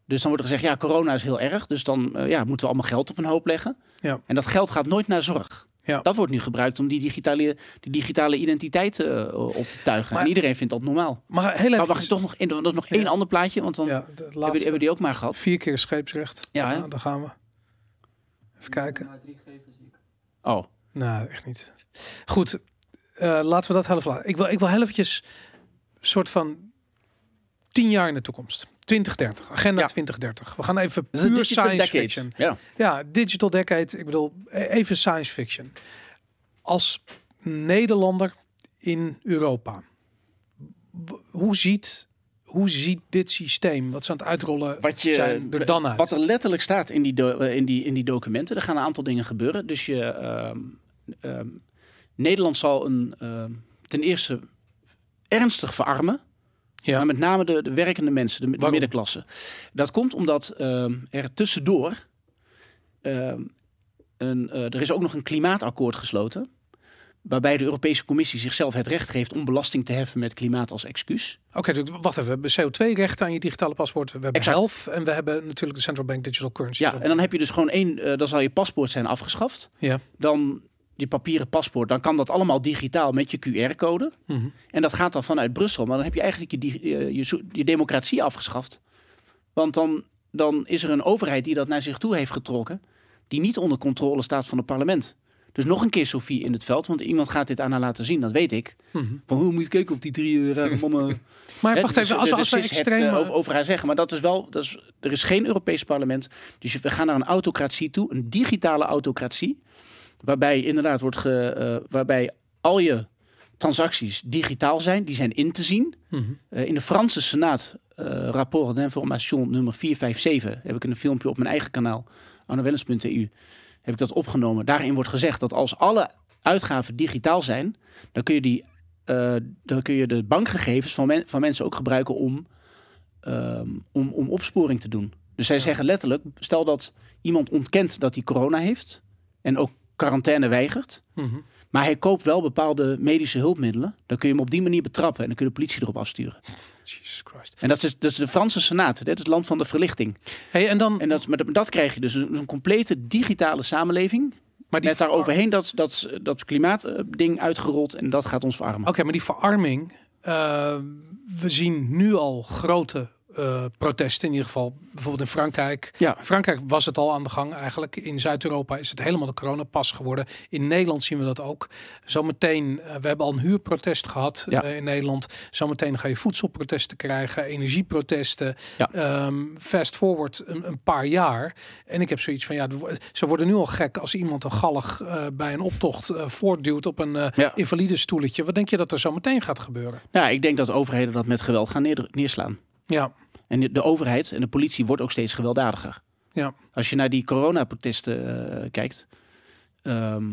Dus dan wordt er gezegd, ja, corona is heel erg. Dus dan eh, ja, moeten we allemaal geld op een hoop leggen. Ja. En dat geld gaat nooit naar zorg. Ja. Dat wordt nu gebruikt om die digitale, die digitale identiteit eh, op te tuigen. Maar- en iedereen vindt dat normaal. maar heel even. Maar mag ik toch nog één, dat is nog één Ja. ander plaatje, want dan ja, de hebben, we, laatste. hebben we die ook maar gehad. Vier keer scheepsrecht. Ja, hè? Nou, daar gaan we. Even kijken. Oh, Nou, echt niet. Goed, eh, laten we dat heel even laten. Ik wil, ik wil heel eventjes een soort van tien jaar in de toekomst. 2030, agenda Ja. 2030. We gaan even puur science decade. fiction. Ja. Ja, digital decade. Ik bedoel, e- even science fiction. Als Nederlander in Europa, hoe ziet, hoe ziet dit systeem, wat ze aan het uitrollen Wat, je, zijn, er dan uit? wat er letterlijk staat in die, do- eh, in, die, in die documenten, er gaan een aantal dingen gebeuren. Dus je, ehm, ehm, Nederland zal een, ehm, ten eerste ernstig verarmen. Ja. Maar met name de, de werkende mensen, de, middenklasse. Dat komt omdat ehm, er tussendoor... ehm, een, eh, er is ook nog een klimaatakkoord gesloten. Waarbij de Europese Commissie zichzelf het recht geeft om belasting te heffen met klimaat als excuus. Oké, dus wacht even. We hebben CO2-rechten aan je digitale paspoort. We hebben. HELF en we hebben natuurlijk de Central Bank Digital Currency. Ja, en dan heb je dus gewoon één, eh, dan zal je paspoort zijn afgeschaft. Ja. Dan je papieren paspoort, dan kan dat allemaal digitaal met je QR-code. Mhm. En dat gaat dan vanuit Brussel. Maar dan heb je eigenlijk je, eh, je, je democratie afgeschaft. Want dan, dan is er een overheid die dat naar zich toe heeft getrokken. Die niet onder controle staat van het parlement. Dus nog een keer Sophie in het veld. Want iemand gaat dit aan haar laten zien, dat weet ik. Mhm. Van hoe moet je kijken of die drie eh, rare mannen... Maar Hè, wacht dus even, als, als we het, extreem... eh, over, over haar zeggen. Maar dat is wel, dat is, er is geen Europees parlement. Dus we gaan naar een autocratie toe, een digitale autocratie. Waarbij inderdaad wordt ge, eh, waarbij al je transacties digitaal zijn, die zijn in te zien. Mhm. Eh, in de Franse Senaat, eh rapport d'information nummer 457, heb ik een filmpje op mijn eigen kanaal, arnowellens.eu, heb ik dat opgenomen. Daarin wordt gezegd dat als alle uitgaven digitaal zijn, dan kun je, die, dan kun je de bankgegevens van, men- van mensen ook gebruiken om, ehm, om, om opsporing te doen. Dus zij Ja. zeggen letterlijk, stel dat iemand ontkent dat hij corona heeft en ook quarantaine weigert, Mhm. maar hij koopt wel bepaalde medische hulpmiddelen. Dan kun je hem op die manier betrappen en dan kun je de politie erop afsturen. Jesus Christ. En dat is, dat is de Franse Senaat. Is het land van de verlichting. Hey, en dan, En dat, maar dat, dat krijg je dus een, een complete digitale samenleving. maar die Met daar overheen dat, dat, dat klimaatding uitgerold. En dat gaat ons verarmen. Oké, maar die verarming. eh, we zien nu al grote eh, protesten. In ieder geval bijvoorbeeld in Frankrijk. Ja. Frankrijk was het al aan de gang eigenlijk. In Zuid-Europa is het helemaal de coronapas geworden. In Nederland zien we dat ook. Zometeen, eh, we hebben al een huurprotest gehad Ja. eh, in Nederland. Zometeen ga je voedselprotesten krijgen, energieprotesten. Ja. Ehm, fast forward een, een paar jaar. En ik heb zoiets van, ja, ze worden nu al gek als iemand een gallig bij een optocht voortduwt op een Ja. invalide stoeletje. Wat denk je dat er zo meteen gaat gebeuren? Nou, ik denk dat overheden dat met geweld gaan neer- neerslaan. Ja, En de, de overheid en de politie wordt ook steeds gewelddadiger. Ja. Als je naar die coronaprotesten eh, kijkt. ehm,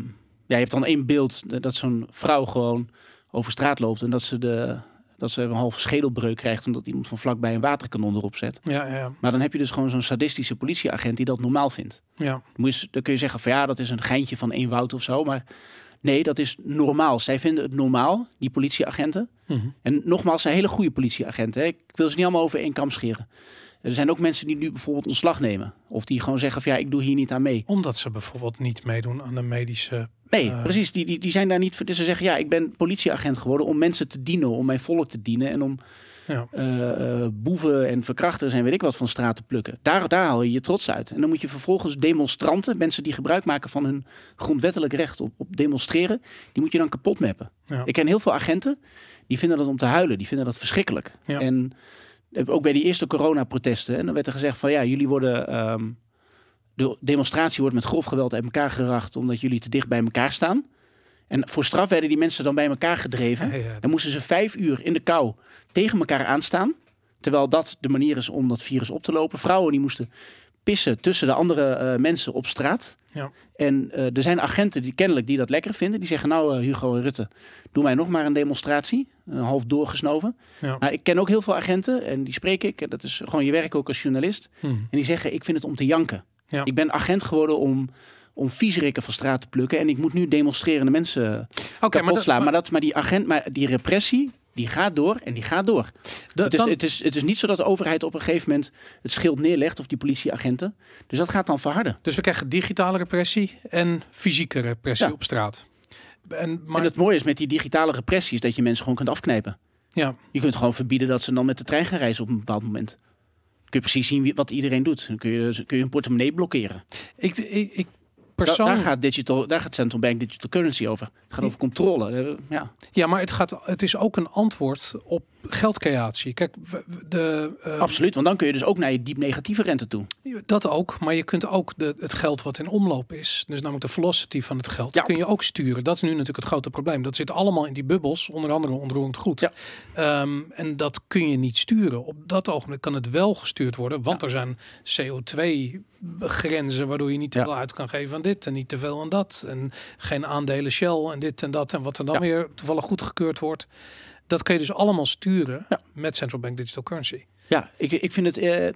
ja, je hebt dan één beeld dat zo'n vrouw gewoon over straat loopt. En dat ze, de, dat ze een halve schedelbreuk krijgt. Omdat iemand van vlakbij een waterkanon erop zet. ja, ja, Maar dan heb je dus gewoon zo'n sadistische politieagent die dat normaal vindt. ja. Dan, moet je, dan kun je zeggen van ja, dat is een geintje van één woud of zo. Maar nee, dat is normaal. Zij vinden het normaal, die politieagenten. Mhm. En nogmaals, zijn hele goede politieagenten. Hè. Ik wil ze niet allemaal over één kam scheren. Er zijn ook mensen die nu bijvoorbeeld ontslag nemen. Of die gewoon zeggen van ja, ik doe hier niet aan mee. Omdat ze bijvoorbeeld niet meedoen aan de medische... Nee, Eh. precies. Die, die, die zijn daar niet voor. Dus ze zeggen ja, ik ben politieagent geworden om mensen te dienen, om mijn volk te dienen en om Ja. eh, eh, boeven en verkrachters en weet ik wat van straat te plukken. Daar, daar haal je je trots uit. En dan moet je vervolgens demonstranten, mensen die gebruik maken van hun grondwettelijk recht op, op demonstreren, die moet je dan kapot mappen. Ja. Ik ken heel veel agenten die vinden dat om te huilen, die vinden dat verschrikkelijk. Ja. En eh, ook bij die eerste coronaprotesten, en dan werd er gezegd van ja, jullie worden. ehm, de demonstratie wordt met grof geweld uit elkaar geracht omdat jullie te dicht bij elkaar staan. En voor straf werden die mensen dan bij elkaar gedreven. Ja, ja. Dan moesten ze vijf uur in de kou tegen elkaar aanstaan. Terwijl dat de manier is om dat virus op te lopen. Vrouwen die moesten pissen tussen de andere eh, mensen op straat. Ja. En eh, er zijn agenten die kennelijk die dat lekker vinden. Die zeggen nou eh, Hugo en Rutte, doe mij nog maar een demonstratie. Een half doorgesnoven. Ja. Maar ik ken ook heel veel agenten en die spreek ik. En dat is gewoon je werk ook als journalist. Hm. En die zeggen ik vind het om te janken. Ja. Ik ben agent geworden om, om viezerikken van straat te plukken. En ik moet nu demonstrerende mensen Oké, kapot maar, dat-. Maar, dat, maar die agent, maar die repressie, die gaat door en die gaat door. da- Het is, dan- het, is, het is niet zo dat de overheid op een gegeven moment het schild neerlegt of die politieagenten. Dus dat gaat dan verharden. Dus we krijgen digitale repressie en fysieke repressie Ja. op straat. En, maar, en het mooie is met die digitale repressie is dat je mensen gewoon kunt afknijpen. ja, Je kunt gewoon verbieden dat ze dan met de trein gaan reizen op een bepaald moment. kun je precies zien wat iedereen doet. Dan kun je, kun je een portemonnee blokkeren. ik, ik, ik Da- persoonlijk... daar, gaat digital, daar gaat central bank digital currency over. Het gaat over controle. Ja. Ja, maar het, gaat, het is ook een antwoord op geldcreatie. Kijk, de, eh, Absoluut, want dan kun je dus ook naar je diep negatieve rente toe. dat ook. Maar je kunt ook de, het geld wat in omloop is, dus namelijk de velocity van het geld, Ja. kun je ook sturen. Dat is nu natuurlijk het grote probleem. Dat zit allemaal in die bubbels, onder andere onroerend goed. Ja. Ehm, en dat kun je niet sturen. Op dat ogenblik kan het wel gestuurd worden, want er zijn CO2-grenzen waardoor je niet te Ja. veel uit kan geven aan dit en niet te veel aan dat. En geen aandelen Shell en dit en dat. En wat er dan Ja. weer toevallig goedgekeurd wordt. Dat kun je dus allemaal sturen Ja. met central bank digital currency. Ja, ik, ik vind het. eh,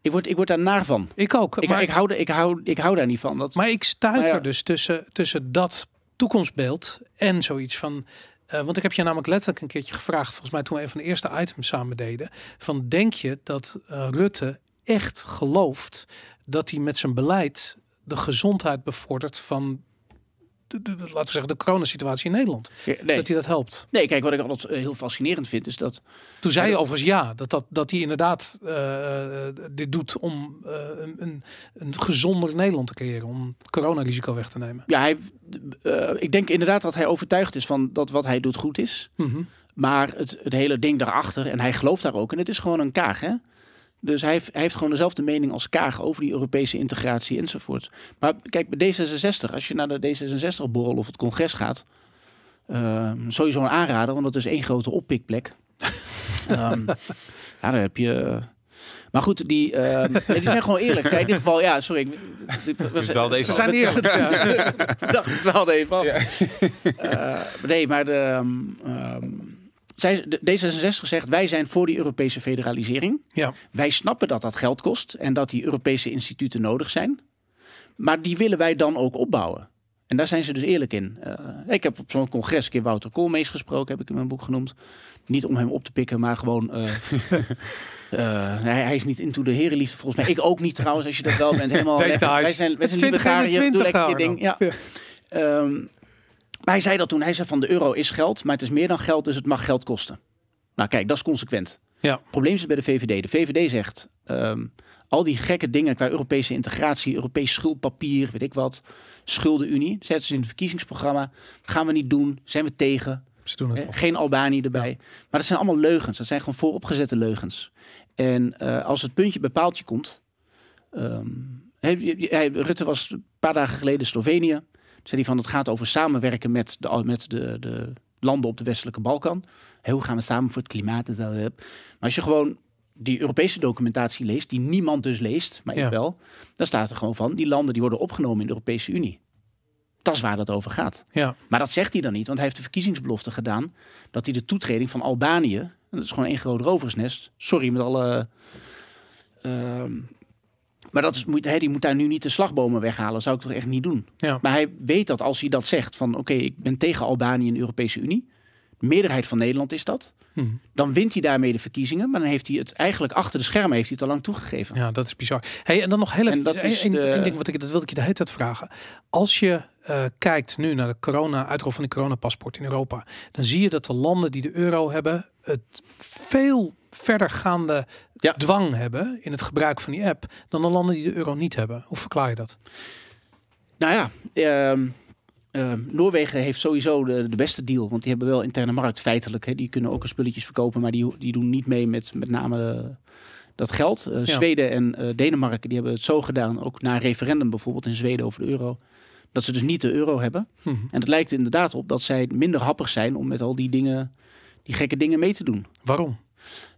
ik, word, ik word daar naar van. Ik ook. Ik, maar, ik, hou, er- ik, hou, ik hou daar niet van. Dat, maar ik stuiter Maar ja. dus tussen, tussen dat toekomstbeeld en zoiets van. eh, want ik heb je namelijk letterlijk een keertje gevraagd, volgens mij toen we een van de eerste items samen deden. Van denk je dat eh, Rutte echt gelooft dat hij met zijn beleid de gezondheid bevordert van, de, de- laten we zeggen, de coronasituatie in Nederland? nee. Dat hij dat helpt. nee, kijk, wat ik altijd eh, heel fascinerend vind, is dat. Toen zei je overigens ja, dat, dat, dat hij inderdaad eh, eh, dit doet om een, een, een gezonder Nederland te creëren, om coronarisico weg te nemen. Ja, hij, ik denk inderdaad dat hij overtuigd is van dat wat hij doet goed is. Mhm. Maar het, het hele ding daarachter, en hij gelooft daar ook, en het is gewoon een kaag, hè? Dus hij heeft, hij heeft gewoon dezelfde mening als Kaag over die Europese integratie enzovoort. Maar kijk, bij D66, als je naar de D66-borrel of het congres gaat, eh, sowieso een aanrader, want dat is één grote oppikplek. Ehm, ja, daar heb je... Maar goed, die, ehm, nee, die zijn gewoon eerlijk. Kijk, in dit geval, ja, sorry. ik- ik- was- deze Ze zijn eerlijk. Ja. ik dacht het wel even af. Eh, nee, maar de, ehm, ehm, zij, de, D66 zegt, wij zijn voor die Europese federalisering. Ja. Wij snappen dat dat geld kost en dat die Europese instituten nodig zijn. Maar die willen wij dan ook opbouwen. En daar zijn ze dus eerlijk in. Eh, ik heb op zo'n congres een keer Wouter Koolmees gesproken, heb ik in mijn boek genoemd. Niet om hem op te pikken, maar gewoon... eh, eh, hij, hij is niet into de herenliefde volgens mij. Ik ook niet trouwens, als je dat wel bent. Helemaal. Wij zijn, wij zijn libertariër, doe 2021 lekker je ding. Ja. Ehm, maar hij zei dat toen. Hij zei van de euro is geld, maar het is meer dan geld, dus het mag geld kosten. Nou kijk, dat is consequent. Ja. Het probleem zit bij de VVD. De VVD zegt, ehm, al die gekke dingen qua Europese integratie, Europees schuldpapier, weet ik wat, schuldenunie, zetten ze in het verkiezingsprogramma. Gaan we niet doen, zijn we tegen. Ze doen het Hè, toch. Geen Albanië erbij. Maar dat zijn allemaal leugens. Dat zijn gewoon vooropgezette leugens. En eh, als het puntje bij paaltje komt. hij- Rutte was een paar dagen geleden Slovenië. Zei hij van het gaat over samenwerken met de, met de, de landen op de westelijke Balkan. Hoe gaan we samen voor het klimaat en zo. Maar als je gewoon die Europese documentatie leest, die niemand dus leest, maar Ja. ik wel. Dan staat er gewoon van, die landen die worden opgenomen in de Europese Unie. Dat is waar dat over gaat. Ja. Maar dat zegt hij dan niet, want hij heeft de verkiezingsbelofte gedaan dat hij de toetreding van Albanië, dat is gewoon één groot roversnest. Sorry met alle. ehm, maar dat is, moet, hij die moet daar nu niet de slagbomen weghalen. zou ik toch echt niet doen. Ja. Maar hij weet dat als hij dat zegt: van oké, ik ben tegen Albanië in de Europese Unie. De meerderheid van Nederland is dat. Mhm. dan wint hij daarmee de verkiezingen. Maar dan heeft hij het eigenlijk achter de schermen heeft hij het al lang toegegeven. Ja, dat is bizar. Hey, en dan nog heel even En dat is één- de- één ding wat ik dat wilde ik je de hele tijd vragen. Als je eh, kijkt nu naar de corona uitrol van die coronapaspoort in Europa, dan zie je dat de landen die de euro hebben het veel verder gaande Ja. dwang hebben in het gebruik van die app dan de landen die de euro niet hebben. Hoe verklaar je dat? Nou ja, ehm, ehm, Noorwegen heeft sowieso de, de beste deal. Want die hebben wel interne markt feitelijk. Hè. Die kunnen ook een spulletjes verkopen. Maar die, die doen niet mee met met name eh, dat geld. Eh, Zweden en eh, Denemarken die hebben het zo gedaan. Ook na een referendum bijvoorbeeld in Zweden over de euro. Dat ze dus niet de euro hebben. Mhm. En het lijkt er inderdaad op dat zij minder happig zijn om met al die dingen, die gekke dingen mee te doen. Waarom?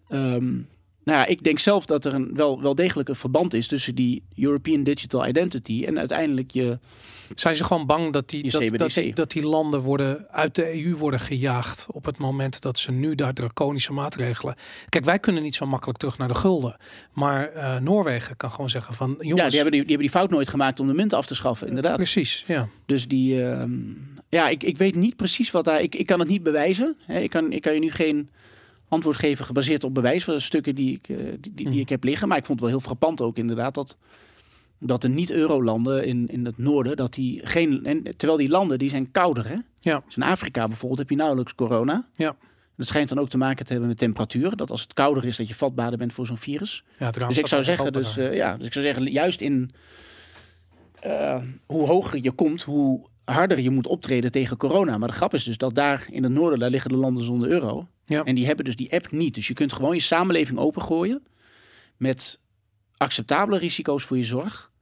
Ehm, nou ja, ik denk zelf dat er een wel, wel degelijk een verband is tussen die European Digital Identity en uiteindelijk je. Zijn ze gewoon bang dat die, dat, dat, die- dat die landen worden uit de EU worden gejaagd op het moment dat ze nu daar draconische maatregelen. Kijk, wij kunnen niet zo makkelijk terug naar de gulden. Maar eh, Noorwegen kan gewoon zeggen van jongens. Ja, die hebben die, die hebben die fout nooit gemaakt om de munt af te schaffen, inderdaad. Precies, ja. Dus die. ehm, ja, ik, ik weet niet precies wat daar. Ik, ik kan het niet bewijzen. Hè. Ik, kan, ik kan je nu geen antwoord geven gebaseerd op bewijs van stukken die ik, eh, die, die, die Mhm. ik heb liggen. Maar ik vond het wel heel frappant ook inderdaad dat. Dat de niet-eurolanden in, in het noorden, dat die geen. En, terwijl die landen die zijn kouder. Hè? Ja. Dus in Afrika bijvoorbeeld heb je nauwelijks corona. Ja. Dat schijnt dan ook te maken te hebben met temperatuur. Dat als het kouder is, dat je vatbaarder bent voor zo'n virus. ja Dus ik zou zeggen, dus, eh, ja, dus ik zou zeggen, juist in eh, hoe hoger je komt, hoe harder je moet optreden tegen corona. Maar de grap is dus dat daar in het noorden, daar liggen de landen zonder euro. Ja. En die hebben dus die app niet. Dus je kunt gewoon je samenleving opengooien met acceptabele risico's voor je zorg.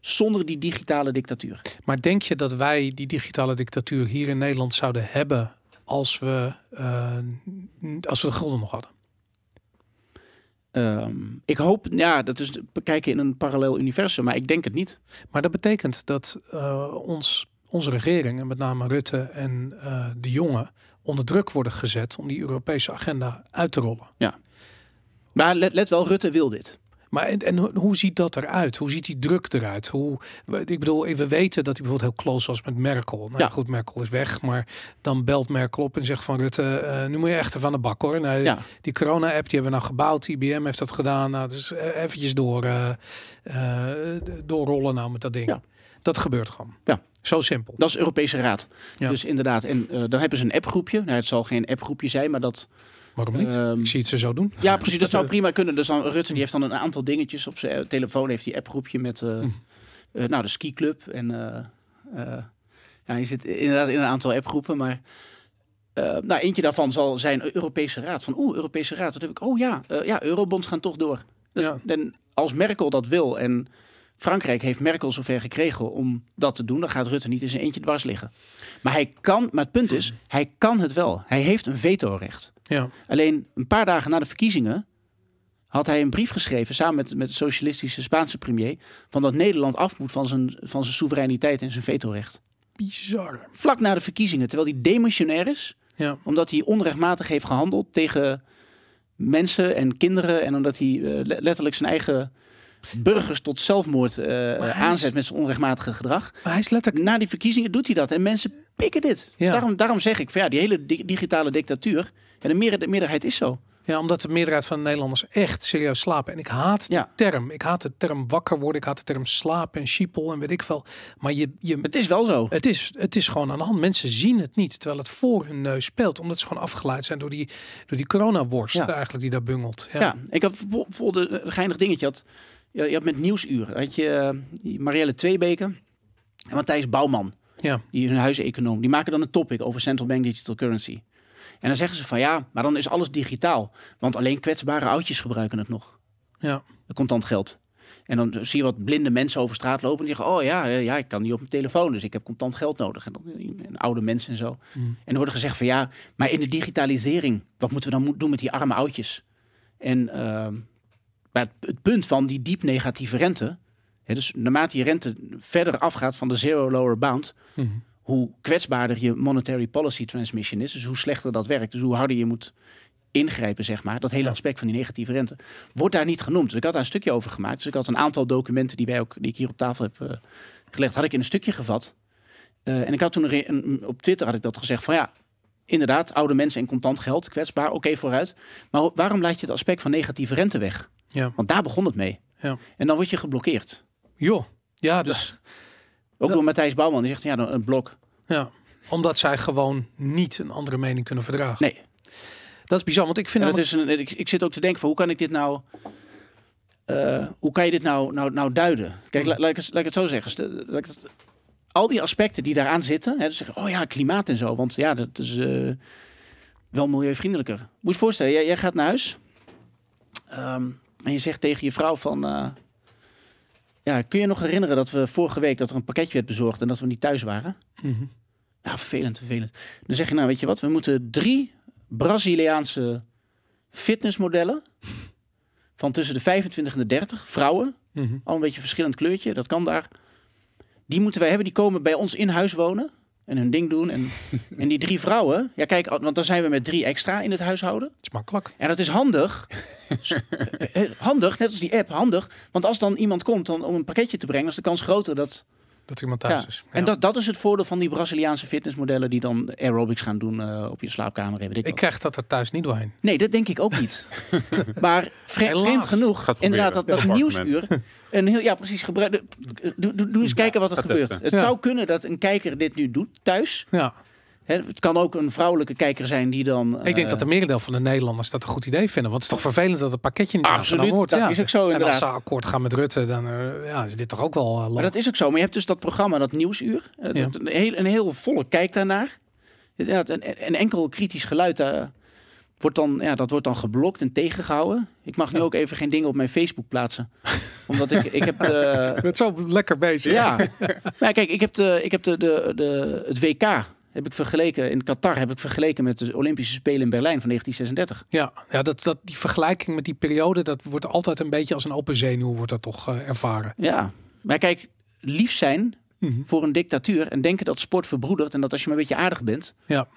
Zonder die digitale dictatuur. Maar denk je dat wij die digitale dictatuur hier in Nederland zouden hebben als we, eh, als we de gulden nog hadden? Ehm, ik hoop, ja, dat is bekijken in een parallel universum, maar ik denk het niet. Maar dat betekent dat eh, ons, onze regering, en met name Rutte en eh, de jongen, onder druk worden gezet om die Europese agenda uit te rollen. Maar let, let wel, Rutte wil dit. Maar en, en hoe- ziet dat eruit? Hoe ziet die druk eruit? Hoe, we- ik bedoel, we weten dat hij bijvoorbeeld heel close was met Merkel. Nou Ja. goed, Merkel is weg, maar dan belt Merkel op en zegt van Rutte, eh, nu moet je echt even aan de bak hoor. Nou, Ja. Die corona-app die hebben we nou gebouwd, IBM heeft dat gedaan. Nou, dus eventjes door, eh, eh, doorrollen nou met dat ding. Ja. Dat gebeurt gewoon. Ja. Zo simpel. Dat is Europese Raad. Ja. Dus inderdaad, en eh, dan hebben ze een appgroepje. Nou, het zal geen appgroepje zijn, maar dat... Waarom niet? ehm, ik zie het ze zo doen. ja, precies, dat zou prima kunnen. Dus dan, Rutte die heeft dan een aantal dingetjes op zijn telefoon. Heeft die appgroepje met eh, Hm. eh, nou, de skiclub. En ja, je zit inderdaad in een aantal appgroepen, maar... nou, eentje daarvan zal zijn Europese Raad. Van oeh, Europese Raad. Dat heb ik. Oh ja, ja, eurobonds gaan toch door. Dus, Ja. En als Merkel dat wil en Frankrijk heeft Merkel zover gekregen om dat te doen, dan gaat Rutte niet in zijn eentje dwars liggen. Maar hij kan, maar het punt is, hij kan het wel. Hij heeft een vetorecht. Ja. Alleen een paar dagen na de verkiezingen had hij een brief geschreven samen met, met de socialistische Spaanse premier van dat Nederland af moet van zijn, van zijn soevereiniteit en zijn vetorecht. Bizar. Vlak na de verkiezingen, terwijl hij demissionair is, Ja. omdat hij onrechtmatig heeft gehandeld tegen mensen en kinderen en omdat hij eh, le- letterlijk zijn eigen burgers tot zelfmoord is- aanzet met zijn onrechtmatige gedrag. Maar hij is letterlijk... Na die verkiezingen doet hij dat en mensen pikken dit. Ja. Daarom, daarom zeg ik, van, ja, die hele di- digitale dictatuur, en de, de meerderheid is zo. Ja, omdat de meerderheid van de Nederlanders echt serieus slapen. En ik haat Ja. de term. Ik haat de term wakker worden. Ik haat de term slapen en schiepel en weet ik veel. Maar je, je, Het is wel zo. het, is, het is gewoon aan de hand. Mensen zien het niet, terwijl het voor hun neus speelt. Omdat ze gewoon afgeleid zijn door die, door die coronaworst Ja. eigenlijk die daar bungelt. Ja. Ja, ik had bijvo- bijvoorbeeld een geinig dingetje. Had, je, je had met Nieuwsuur, had je eh, Marielle Tweebeke en Matthijs Bouwman. Ja. Die is een huiseconoom. Die maken dan een topic over central bank digital currency. En dan zeggen ze van ja, maar dan is alles digitaal. Want alleen kwetsbare oudjes gebruiken het nog. Ja. Contant geld. En dan zie je wat blinde mensen over straat lopen. En die zeggen, oh ja, ja, ik kan niet op mijn telefoon. Dus ik heb contant geld nodig. En, dan, en oude mensen en zo. Mm. En er wordt gezegd van ja, maar in de digitalisering, wat moeten we dan doen met die arme oudjes? En ehm, maar het, het punt van die diep negatieve rente, hè, dus naarmate je rente verder afgaat van de zero lower bound, Mhm. hoe kwetsbaarder je monetary policy transmission is, dus hoe slechter dat werkt, dus hoe harder je moet ingrijpen, zeg maar, dat hele Ja. aspect van die negatieve rente, wordt daar niet genoemd. Dus ik had daar een stukje over gemaakt. Dus ik had een aantal documenten die, wij ook, die ik hier op tafel heb eh, gelegd, had ik in een stukje gevat. Eh, en ik had toen een op Twitter had ik dat gezegd van ja, inderdaad, oude mensen en contant geld, kwetsbaar, oké vooruit. Maar waarom laat je het aspect van negatieve rente weg? Ja. Want daar begon het mee. Ja. En dan word je geblokkeerd. Joh. Ja, Dus dus, ook Dat- door Matthijs Bouwman, die zegt, ja, een blok. ja, omdat zij gewoon niet een andere mening kunnen verdragen. Nee. Dat is bizar, want ik vind En dat namelijk- is een, ik, ik zit ook te denken van, hoe kan ik dit nou... eh, hoe kan je dit nou, nou, nou duiden? Kijk, la- laat, ik het, laat ik het zo zeggen. Laat het- al die aspecten die daaraan zitten, hè, dus zeggen, oh ja, klimaat en zo, want ja, dat is eh, wel milieuvriendelijker. Moet je je voorstellen, jij, jij gaat naar huis ehm, en je zegt tegen je vrouw van, eh, ja, kun je nog herinneren dat we vorige week dat er een pakketje werd bezorgd en dat we niet thuis waren? Mhm. Ja, vervelend, vervelend. Dan zeg je, nou weet je wat, we moeten drie Braziliaanse fitnessmodellen van tussen de 25 en de 30, vrouwen, Mhm. al een beetje verschillend kleurtje, dat kan daar. Die moeten wij hebben, die komen bij ons in huis wonen en hun ding doen. En, en die drie vrouwen, ja kijk, want dan zijn we met drie extra in het huishouden. Het is makkelijk. En dat is handig. Eh, eh, handig, net als die app, handig. Want als dan iemand komt dan, om een pakketje te brengen, is de kans groter dat Dat er iemand thuis ja. is. En dat, dat is het voordeel van die Braziliaanse fitnessmodellen die dan aerobics gaan doen eh, op je slaapkamer. Weet ik ik krijg dat er thuis niet doorheen. Nee, dat denk ik ook niet. maar vreemd genoeg, Gaat inderdaad, dat, dat nieuwsuur. Een heel, ja, precies. Gebruik, doe, doe, doe eens kijken wat er gebeurt. testen. Het Ja. zou kunnen dat een kijker dit nu doet thuis. Ja. Hè, het kan ook een vrouwelijke kijker zijn die dan. ik denk eh, dat de merendeel van de Nederlanders dat een goed idee vinden. Want het is toch vervelend dat het pakketje niet Absoluut, wordt. dat ja. is ook zo En als inderdaad. ze akkoord gaan met Rutte, dan eh, ja, is dit toch ook wel uh, Maar dat is ook zo. Maar je hebt dus dat programma, dat nieuwsuur. Eh, Ja. dat- een, heel, een heel volk kijkt daarnaar. Inderdaad, een, een enkel kritisch geluid eh, wordt dan, ja, dat wordt dan geblokt en tegengehouden. Ik mag nu Ja. ook even geen dingen op mijn Facebook plaatsen. Omdat ik, ik heb... eh, Je bent zo lekker bezig. ja. Maar kijk, ik heb, de, ik heb de, de, de, het WK heb ik vergeleken, in Qatar heb ik vergeleken met de Olympische Spelen in Berlijn van 1936. Ja, ja dat, dat, die vergelijking met die periode, dat wordt altijd een beetje als een open zenuw wordt dat toch eh, ervaren. Ja, maar kijk, lief zijn Mhm. voor een dictatuur en denken dat sport verbroedert en dat als je maar een beetje aardig bent. Ja.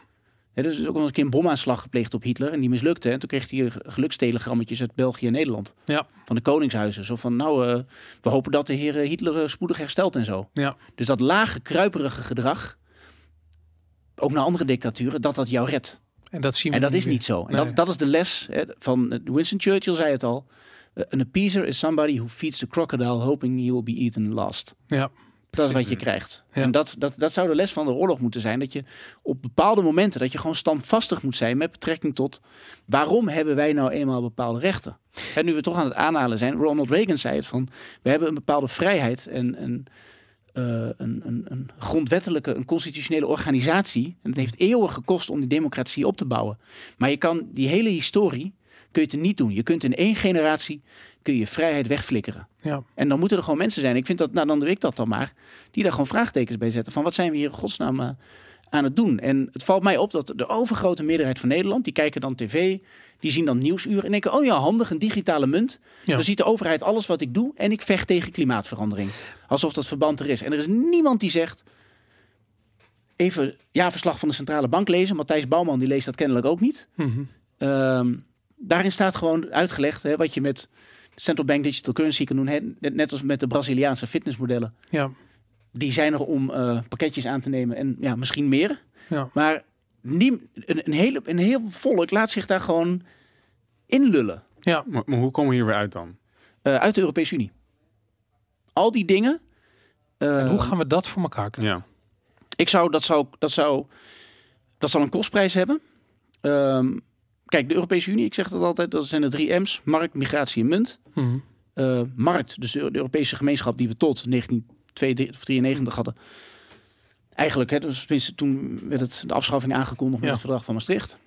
Ja, er is ook eens een keer een bomaanslag gepleegd op Hitler en die mislukte. En toen kreeg hij gelukstelegrammetjes uit België en Nederland. Ja. Van de koningshuizen. Zo van, nou, eh, we hopen dat de heer eh, Hitler eh, spoedig herstelt en zo. Ja. Dus dat lage, kruiperige gedrag, ook naar andere dictaturen, dat dat jou redt. En dat zien we En dat is niet zo. En Nee. dat, dat is de les hè, van eh, Winston Churchill zei het al. Eh, An appeaser is somebody who feeds the crocodile hoping he will be eaten last. Ja. Dat is wat je krijgt. Ja. En dat, dat, dat zou de les van de oorlog moeten zijn. Dat je op bepaalde momenten, dat je gewoon standvastig moet zijn met betrekking tot waarom hebben wij nou eenmaal bepaalde rechten. En nu we toch aan het aanhalen zijn, Ronald Reagan zei het van, we hebben een bepaalde vrijheid en, en eh, een, een, een grondwettelijke, een constitutionele organisatie. En het heeft eeuwen gekost om die democratie op te bouwen. Maar je kan die hele historie, kun je het niet doen. Je kunt in één generatie, kun je vrijheid wegflikkeren. Ja. En dan moeten er gewoon mensen zijn. Ik vind dat, nou dan doe ik dat dan maar. Die daar gewoon vraagtekens bij zetten. Van wat zijn we hier in godsnaam eh, aan het doen? En het valt mij op dat de overgrote meerderheid van Nederland, die kijken dan tv, die zien dan nieuwsuur en denken, oh ja, handig, een digitale munt. Ja. Dan ziet de overheid alles wat ik doe en ik vecht tegen klimaatverandering. Alsof dat verband er is. En er is niemand die zegt, even jaarverslag van de centrale bank lezen. Matthijs Bouwman die leest dat kennelijk ook niet. Mhm. Ehm, daarin staat gewoon uitgelegd hè, wat je met central bank digital currency kan doen. Hè, net, net als met de Braziliaanse fitnessmodellen. Ja. Die zijn er om eh, pakketjes aan te nemen en ja, misschien meer. Ja. Maar nie, een, een, hele, een heel volk laat zich daar gewoon inlullen. Ja. Maar, maar hoe komen we hier weer uit dan? eh, uit de Europese Unie. Al die dingen. eh, En hoe gaan we dat voor elkaar krijgen? Ja. Ik zou dat zou dat zou dat zal een kostprijs hebben. Ehm, kijk, de Europese Unie, ik zeg dat altijd, dat zijn de drie M's: markt, migratie en munt. Mhm. Eh, markt, dus de, de Europese gemeenschap die we tot 1993 hadden. Eigenlijk, hè, dus tenminste, toen werd het de afschaffing aangekondigd met Ja. het verdrag van Maastricht.